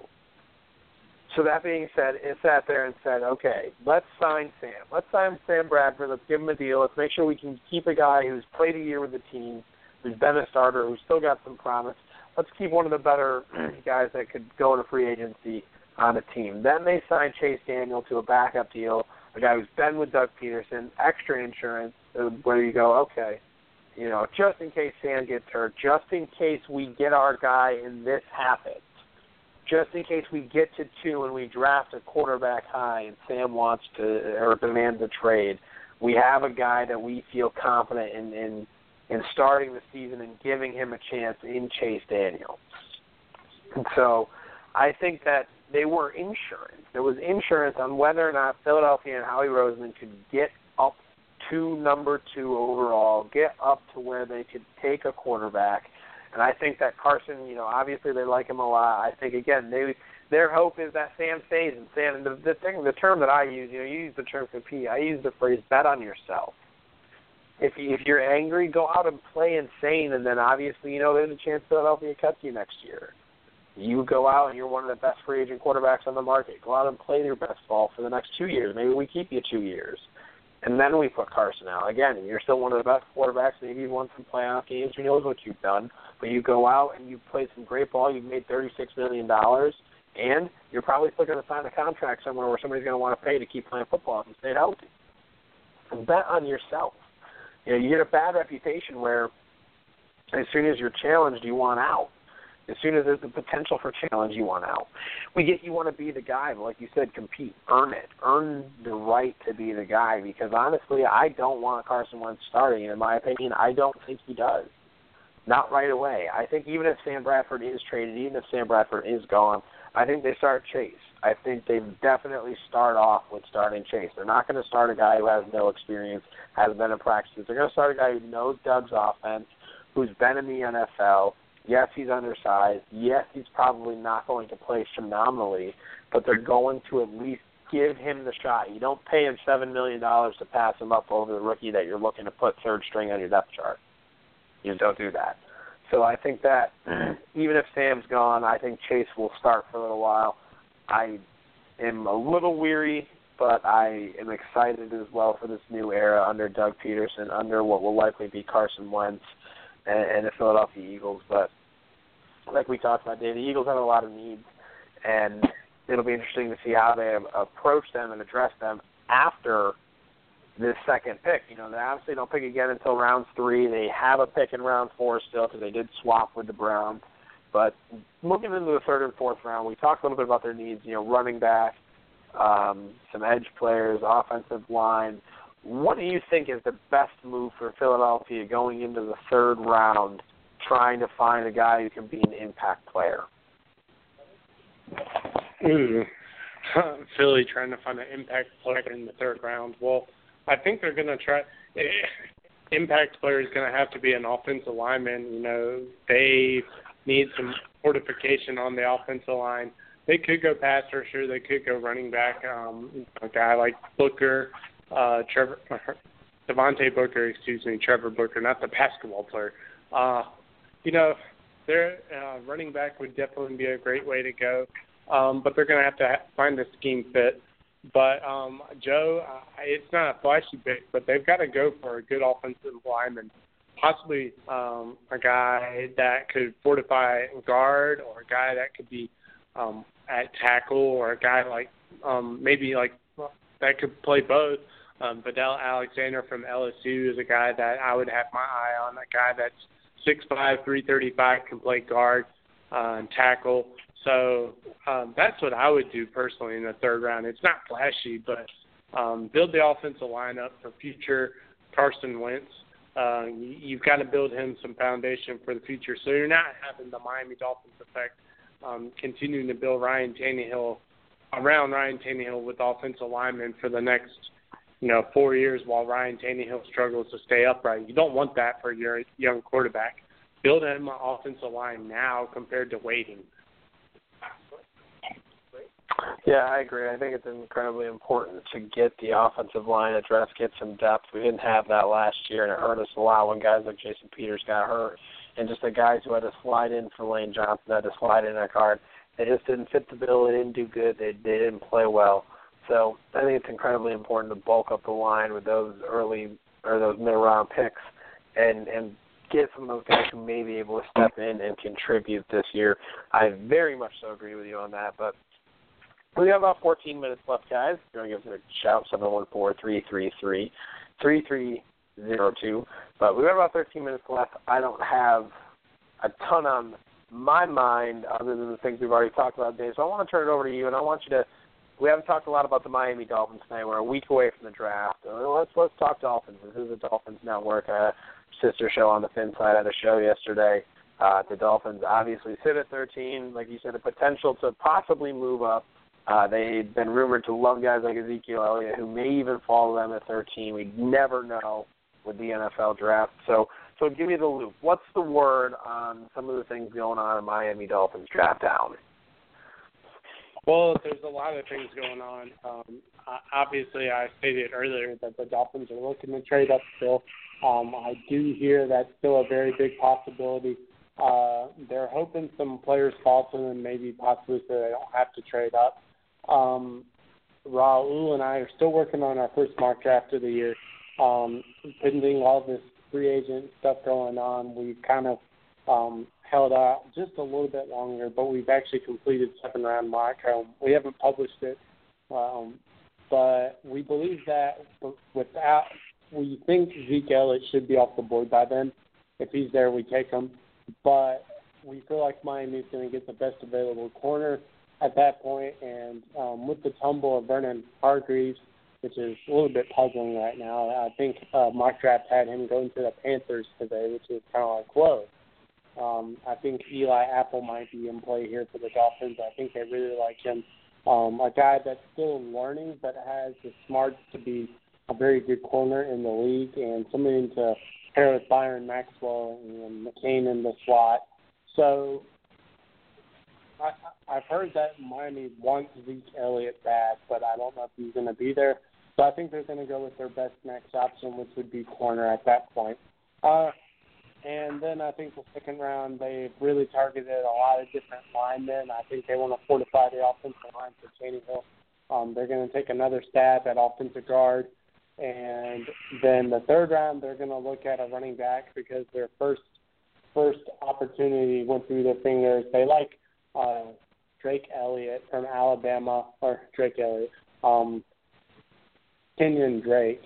So that being said, it sat there and said, okay, let's sign Sam. Let's sign Sam Bradford. Let's give him a deal. Let's make sure we can keep a guy who's played a year with the team, who's been a starter, who's still got some promise. Let's keep one of the better guys that could go into free agency on a team. Then they signed Chase Daniel to a backup deal, a guy who's been with Doug Pederson, extra insurance, uh, where you go, okay, you know, just in case Sam gets hurt, just in case we get our guy and this happens just in case we get to two and we draft a quarterback high and Sam wants to or demands a trade, we have a guy that we feel confident in in, in starting the season and giving him a chance in Chase Daniel. And so I think that they were insurance. There was insurance on whether or not Philadelphia and Howie Roseman could get up to number two overall, get up to where they could take a quarterback – and I think that Carson, you know, obviously they like him a lot. I think again, they their hope is that Sam stays and Sam. And the, the thing, the term that I use, you know, you use the term compete. I use the phrase bet on yourself. If you, if you're angry, go out and play insane, and then obviously, you know, there's a chance Philadelphia cuts you next year. You go out and you're one of the best free agent quarterbacks on the market. Go out and play your best ball for the next two years. Maybe we keep you two years and then we put Carson out. Again, you're still one of the best quarterbacks. Maybe you've won some playoff games. Who knows what you've done? But you go out and you play some great ball. You've made thirty-six million dollars, and you're probably still going to sign a contract somewhere where somebody's going to want to pay to keep playing football if you stay healthy. And bet on yourself. You know, you get a bad reputation where as soon as you're challenged, you want out. As soon as there's the potential for challenge, you want out. We get you want to be the guy, but like you said, compete, earn it, earn the right to be the guy. Because honestly, I don't want Carson Wentz starting. In my opinion, I don't think he does. Not right away. I think even if Sam Bradford is traded, even if Sam Bradford is gone, I think they start Chase. I think they definitely start off with starting Chase. They're not going to start a guy who has no experience, hasn't been in practices. They're going to start a guy who knows Doug's offense, who's been in the NFL, Yes, he's undersized. Yes, he's probably not going to play phenomenally, but they're going to at least give him the shot. You don't pay him seven million dollars to pass him up over the rookie that you're looking to put third string on your depth chart. You don't do that. So I think that mm-hmm. even if Sam's gone, I think Chase will start for a little while. I am a little weary, but I am excited as well for this new era under Doug Pederson, under what will likely be Carson Wentz and, and the Philadelphia Eagles. But like we talked about, Dave, the Eagles have a lot of needs, and it'll be interesting to see how they approach them and address them after this second pick. You know, they obviously don't pick again until round three. They have a pick in round four still because they did swap with the Browns. But moving into the third and fourth round, we talked a little bit about their needs. You know, running back, um, some edge players, offensive line. What do you think is the best move for Philadelphia going into the third round trying to find a guy who can be an impact player. Mm. Philly trying to find an impact player in the third round. Well, I think they're going to try. Impact player is going to have to be an offensive lineman. You know, they need some fortification on the offensive line. They could go passer, sure. They could go running back. Um, a guy like Booker, uh, Trevor, Devontae Booker, excuse me, Trevor Booker, not the basketball player. Uh, you know, their uh, running back would definitely be a great way to go, um, but they're going to have to ha- find the scheme fit. But um, Joe, uh, it's not a flashy pick, but they've got to go for a good offensive lineman, possibly um, a guy that could fortify guard, or a guy that could be um, at tackle, or a guy like um, maybe like that could play both. Um, Vadal Alexander from LSU is a guy that I would have my eye on. A guy that's six five, three thirty five, can play guard uh, and tackle. So um, that's what I would do personally in the third round. It's not flashy, but um, build the offensive lineup for future Carson Wentz. Uh, you, you've got to build him some foundation for the future. So you're not having the Miami Dolphins effect, um, continuing to build Ryan Tannehill around Ryan Tannehill with offensive linemen for the next you know, four years while Ryan Tannehill struggles to stay upright. You don't want that for your young quarterback. Build him an offensive line now compared to waiting. Yeah, I agree. I think it's incredibly important to get the offensive line addressed, get some depth. We didn't have that last year, and it hurt us a lot when guys like Jason Peters got hurt, and just the guys who had to slide in for Lane Johnson had to slide in a card. They just didn't fit the bill. They didn't do good. They they didn't play well. So I think it's incredibly important to bulk up the line with those early or those mid round picks and and get some of those guys who may be able to step in and contribute this year. I very much so agree with you on that. But we have about 14 minutes left, guys. If you want to give us a shout, 714-333-3302. But we've got about 13 minutes left. I don't have a ton on my mind other than the things we've already talked about today. So I want to turn it over to you, and I want you to – we haven't talked a lot about the Miami Dolphins tonight. We're a week away from the draft. Uh, let's let's talk Dolphins. This is the Dolphins Network, a sister show on the Fin side. had a show yesterday. Uh, the Dolphins obviously sit at 13. Like you said, the potential to possibly move up. Uh, they've been rumored to love guys like Ezekiel Elliott, who may even follow them at 13. We never know with the NFL draft. So, so give me the loop. What's the word on some of the things going on in Miami Dolphins draft down? Well, there's a lot of things going on. Um, obviously, I stated earlier that the Dolphins are looking to trade up still. Um, I do hear that's still a very big possibility. Uh, they're hoping some players fall to them, maybe possibly so they don't have to trade up. Um, Raul and I are still working on our first mock draft of the year. Um, pending all this free agent stuff going on, we've kind of um, held out just a little bit longer, but we've actually completed seven round mock. Um, we haven't published it, um, but we believe that without, we think Zeke Elliott should be off the board by then. If he's there, we take him. But we feel like Miami's going to get the best available corner at that point, and um, with the tumble of Vernon Hargreaves, which is a little bit puzzling right now. I think uh, mock draft had him going to the Panthers today, which is kind of like whoa um, I think Eli Apple might be in play here for the Dolphins. I think they really like him. Um, a guy that's still learning but has the smarts to be a very good corner in the league and somebody to pair with Byron Maxwell and McCain in the slot. So I, I've heard that Miami wants Zeke Elliott bad, but I don't know if he's going to be there. So I think they're going to go with their best next option, which would be corner at that point. Uh, and then I think the second round they've really targeted a lot of different linemen. I think they want to fortify the offensive line for Tannehill. Um, they're going to take another stab at offensive guard. And then the third round, they're going to look at a running back because their first first opportunity went through their fingers. They like uh, Drake Elliott from Alabama, or Drake Elliott, um, Kenyon Drake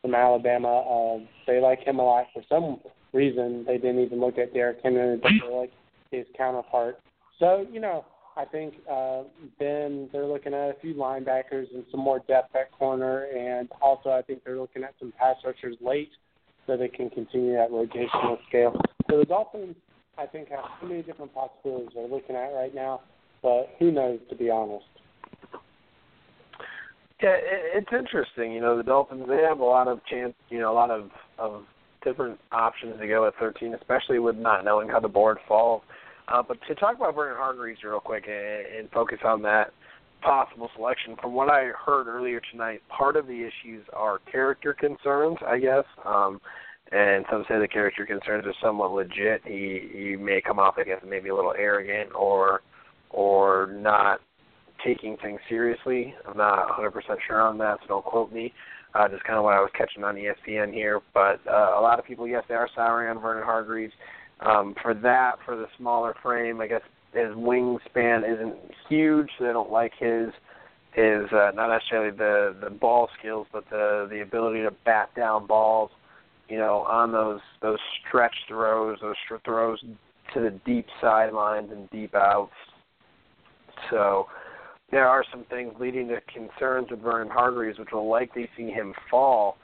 from Alabama. Uh, they like him a lot for some reason they didn't even look at Derrick Henry, but they like his counterpart. So you know, I think uh, Ben they're looking at a few linebackers and some more depth at corner, and also I think they're looking at some pass rushers late so they can continue that rotational scale. So the Dolphins, I think, have so many different possibilities they're looking at right now, but who knows to be honest. Yeah, it, it's interesting. You know, the Dolphins they have a lot of chance. You know, a lot of of different options to go at 13, especially with not knowing how the board falls. Uh, but to talk about Vernon Hargreaves real quick and, and focus on that possible selection, from what I heard earlier tonight, part of the issues are character concerns, I guess. Um, and some say the character concerns are somewhat legit. He he may come off, I guess, maybe a little arrogant or or not taking things seriously. I'm not 100% sure on that, so don't quote me. Uh, just kind of what I was catching on ESPN here. But uh, a lot of people, yes, they are souring on Vernon Hargreaves. Um, for that, for the smaller frame, I guess his wingspan isn't huge, so they don't like his his uh, not necessarily the the ball skills, but the the ability to bat down balls, you know, on those those stretch throws, those throws to the deep sidelines and deep outs. So there are some things leading to concerns with Vernon Hargreaves, which will likely see him fall.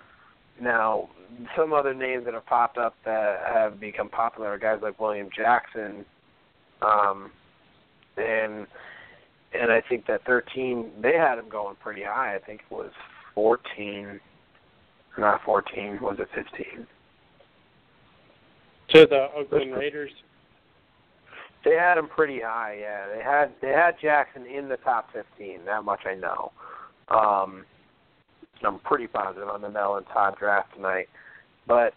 Now, some other names that have popped up that have become popular are guys like William Jackson, um, and and I think that 13 they had him going pretty high. I think it was 14, not 14, was it 15? To the Oakland Raiders. They had him pretty high, yeah. They had they had Jackson in the top 15. That much I know. Um, I'm pretty positive on the Mel and Todd draft tonight. But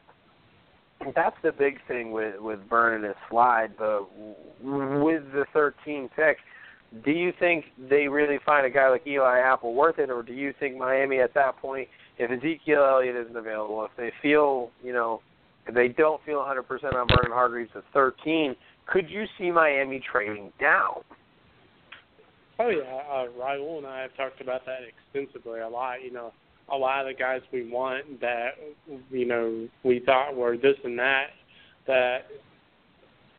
that's the big thing with with Vernon and Slide. But with the 13 pick, do you think they really find a guy like Eli Apple worth it, or do you think Miami at that point, if Ezekiel Elliott isn't available, if they feel, you know, if they don't feel 100% on Vernon Hargreaves at 13, could you see Miami trading down? Oh yeah, uh, Raul and I have talked about that extensively a lot. You know, a lot of the guys we want that you know we thought were this and that that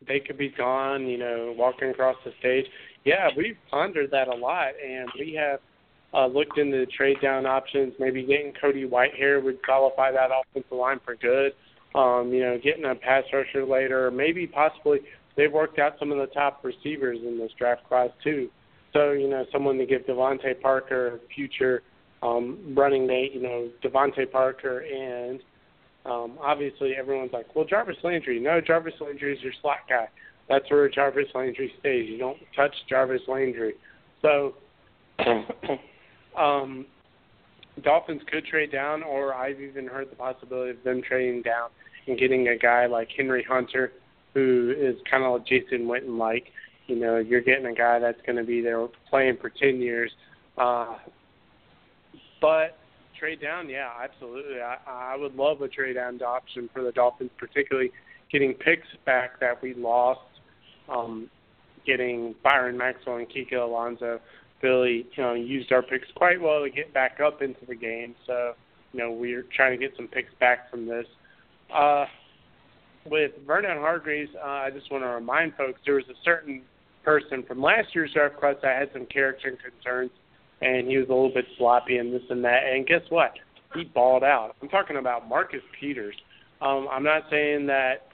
they could be gone. You know, walking across the stage. Yeah, we've pondered that a lot, and we have uh, looked into the trade down options. Maybe getting Cody Whitehair would qualify that offensive line for good. Um, you know, getting a pass rusher later, maybe possibly they've worked out some of the top receivers in this draft class too. So you know, someone to give DeVante Parker future um, running mate. You know, DeVante Parker and um, obviously everyone's like, well, Jarvis Landry. No, Jarvis Landry is your slot guy. That's where Jarvis Landry stays. You don't touch Jarvis Landry. So, um, Dolphins could trade down, or I've even heard the possibility of them trading down and getting a guy like Henry Hunter who is kind of like Jason Witten like. You know, you're getting a guy that's going to be there playing for 10 years. Uh, but trade down, yeah, absolutely. I, I would love a trade down option for the Dolphins, particularly getting picks back that we lost. Um, getting Byron Maxwell and Kiko Alonso really, you know, used our picks quite well to get back up into the game. So, you know, we're trying to get some picks back from this. Uh, with Vernon Hargreaves, uh, I just want to remind folks there was a certain person from last year's draft class that had some character concerns, and he was a little bit sloppy and this and that. And guess what? He balled out. I'm talking about Marcus Peters. Um, I'm not saying that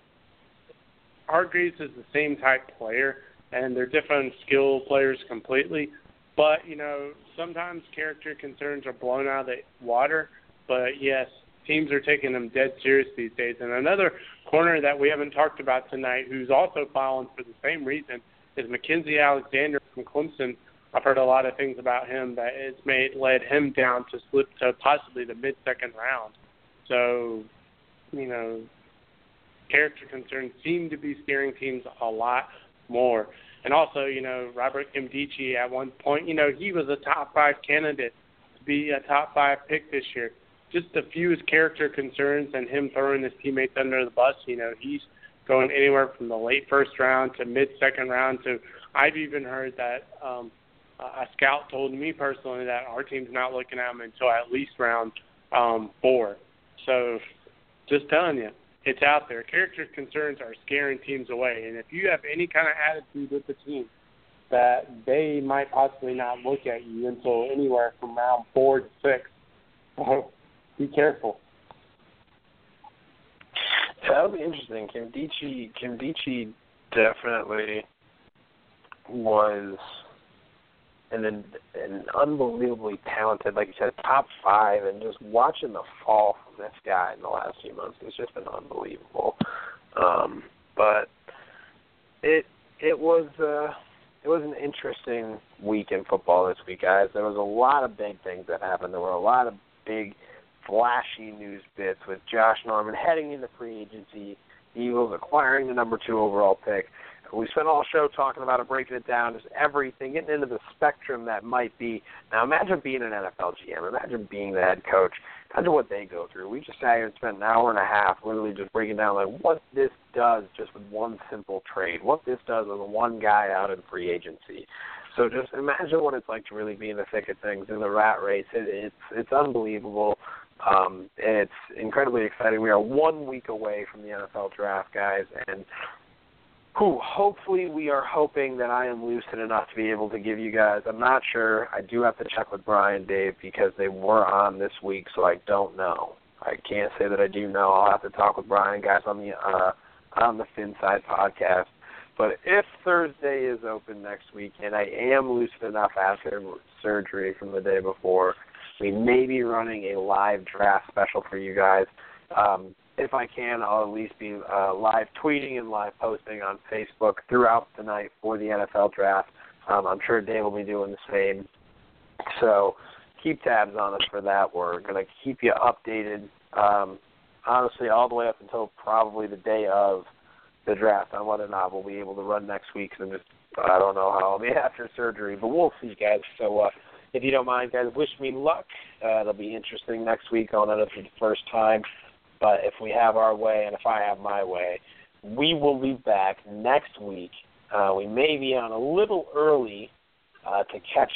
Hargreaves is the same type player, and they're different skill players completely. But you know, sometimes character concerns are blown out of the water. But yes, teams are taking them dead serious these days. And another corner that we haven't talked about tonight, who's also following for the same reason, is Mackensie Alexander from Clemson. I've heard a lot of things about him that it's made led him down to slip to possibly the mid second round. So, you know, character concerns seem to be scaring teams a lot more. And also, you know, Robert Nkemdiche at one point, you know, he was a top five candidate to be a top five pick this year just a few character concerns and him throwing his teammates under the bus. You know, he's going anywhere from the late first round to mid second round to I've even heard that um a scout told me personally that our team's not looking at him until at least round um four. So just telling you, it's out there. Character concerns are scaring teams away and if you have any kind of attitude with the team that they might possibly not look at you until anywhere from round four to six be careful. That'll be interesting. Nkemdiche, Kim Dichi definitely was then an unbelievably talented, like you said, top five, and just watching the fall from this guy in the last few months has just been unbelievable. Um, but it it was uh, it was an interesting week in football this week, guys. There was a lot of big things that happened. There were a lot of big, flashy news bits with Josh Norman heading into free agency, Eagles acquiring the number two overall pick. We spent all show talking about it, breaking it down, just everything, getting into the spectrum that might be. Now, imagine being an NFL GM. Imagine being the head coach. Imagine what they go through. We just sat here and spent an hour and a half literally just breaking down like what this does just with one simple trade, what this does with one guy out in free agency. So just imagine what it's like to really be in the thick of things in the rat race. It, it's it's unbelievable. Um, it's incredibly exciting. We are one week away from the NFL draft, guys, and who hopefully we are hoping that I am lucid enough to be able to give you guys. I'm not sure. I do have to check with Brian Dave because they were on this week, so I don't know. I can't say that I do know. I'll have to talk with Brian guys on the uh on the Finside podcast. But if Thursday is open next week and I am lucid enough after surgery from the day before, we may be running a live draft special for you guys. Um, if I can, I'll at least be uh, live tweeting and live posting on Facebook throughout the night for the NFL draft. Um, I'm sure Dave will be doing the same. So keep tabs on us for that. We're going to keep you updated, um, honestly, all the way up until probably the day of the draft on whether or not we'll be able to run next week. And just I don't know how I'll be after surgery, but we'll see, guys. So uh, if you don't mind, guys, wish me luck. Uh, it'll be interesting next week on it for the first time. But if we have our way and if I have my way, we will be back next week. Uh, we may be on a little early uh, to catch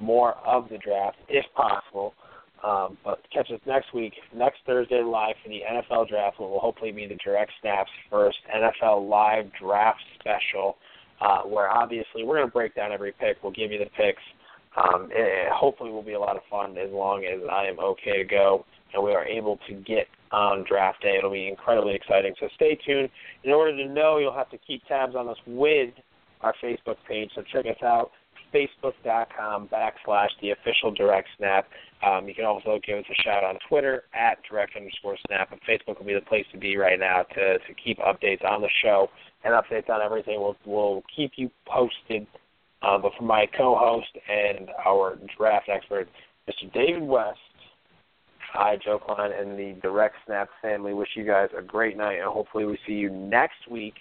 more of the draft, if possible. Um, but catch us next week, next Thursday live for the NFL draft, what will hopefully be the Direct Snaps first NFL live draft special, uh, where obviously we're going to break down every pick. We'll give you the picks. Um, it, hopefully will be a lot of fun as long as I am okay to go and we are able to get on draft day. It'll be incredibly exciting. So stay tuned. In order to know, you'll have to keep tabs on us with our Facebook page. So check us out, facebook.com backslash the official direct snap. Um, you can also give us a shout on Twitter at direct underscore snap. And Facebook will be the place to be right now to, to keep updates on the show and updates on everything. We'll, we'll keep you posted. Uh, but for my co-host and our draft expert, Mr. David West, I, Joe Kleine, and the Direct Snap family wish you guys a great night, and hopefully we see you next week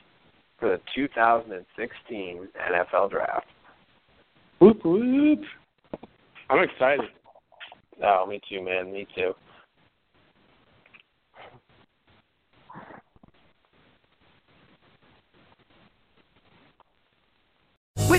for the 2016 NFL Draft. Whoop whoop! I'm excited. Oh, me too, man. Me too. With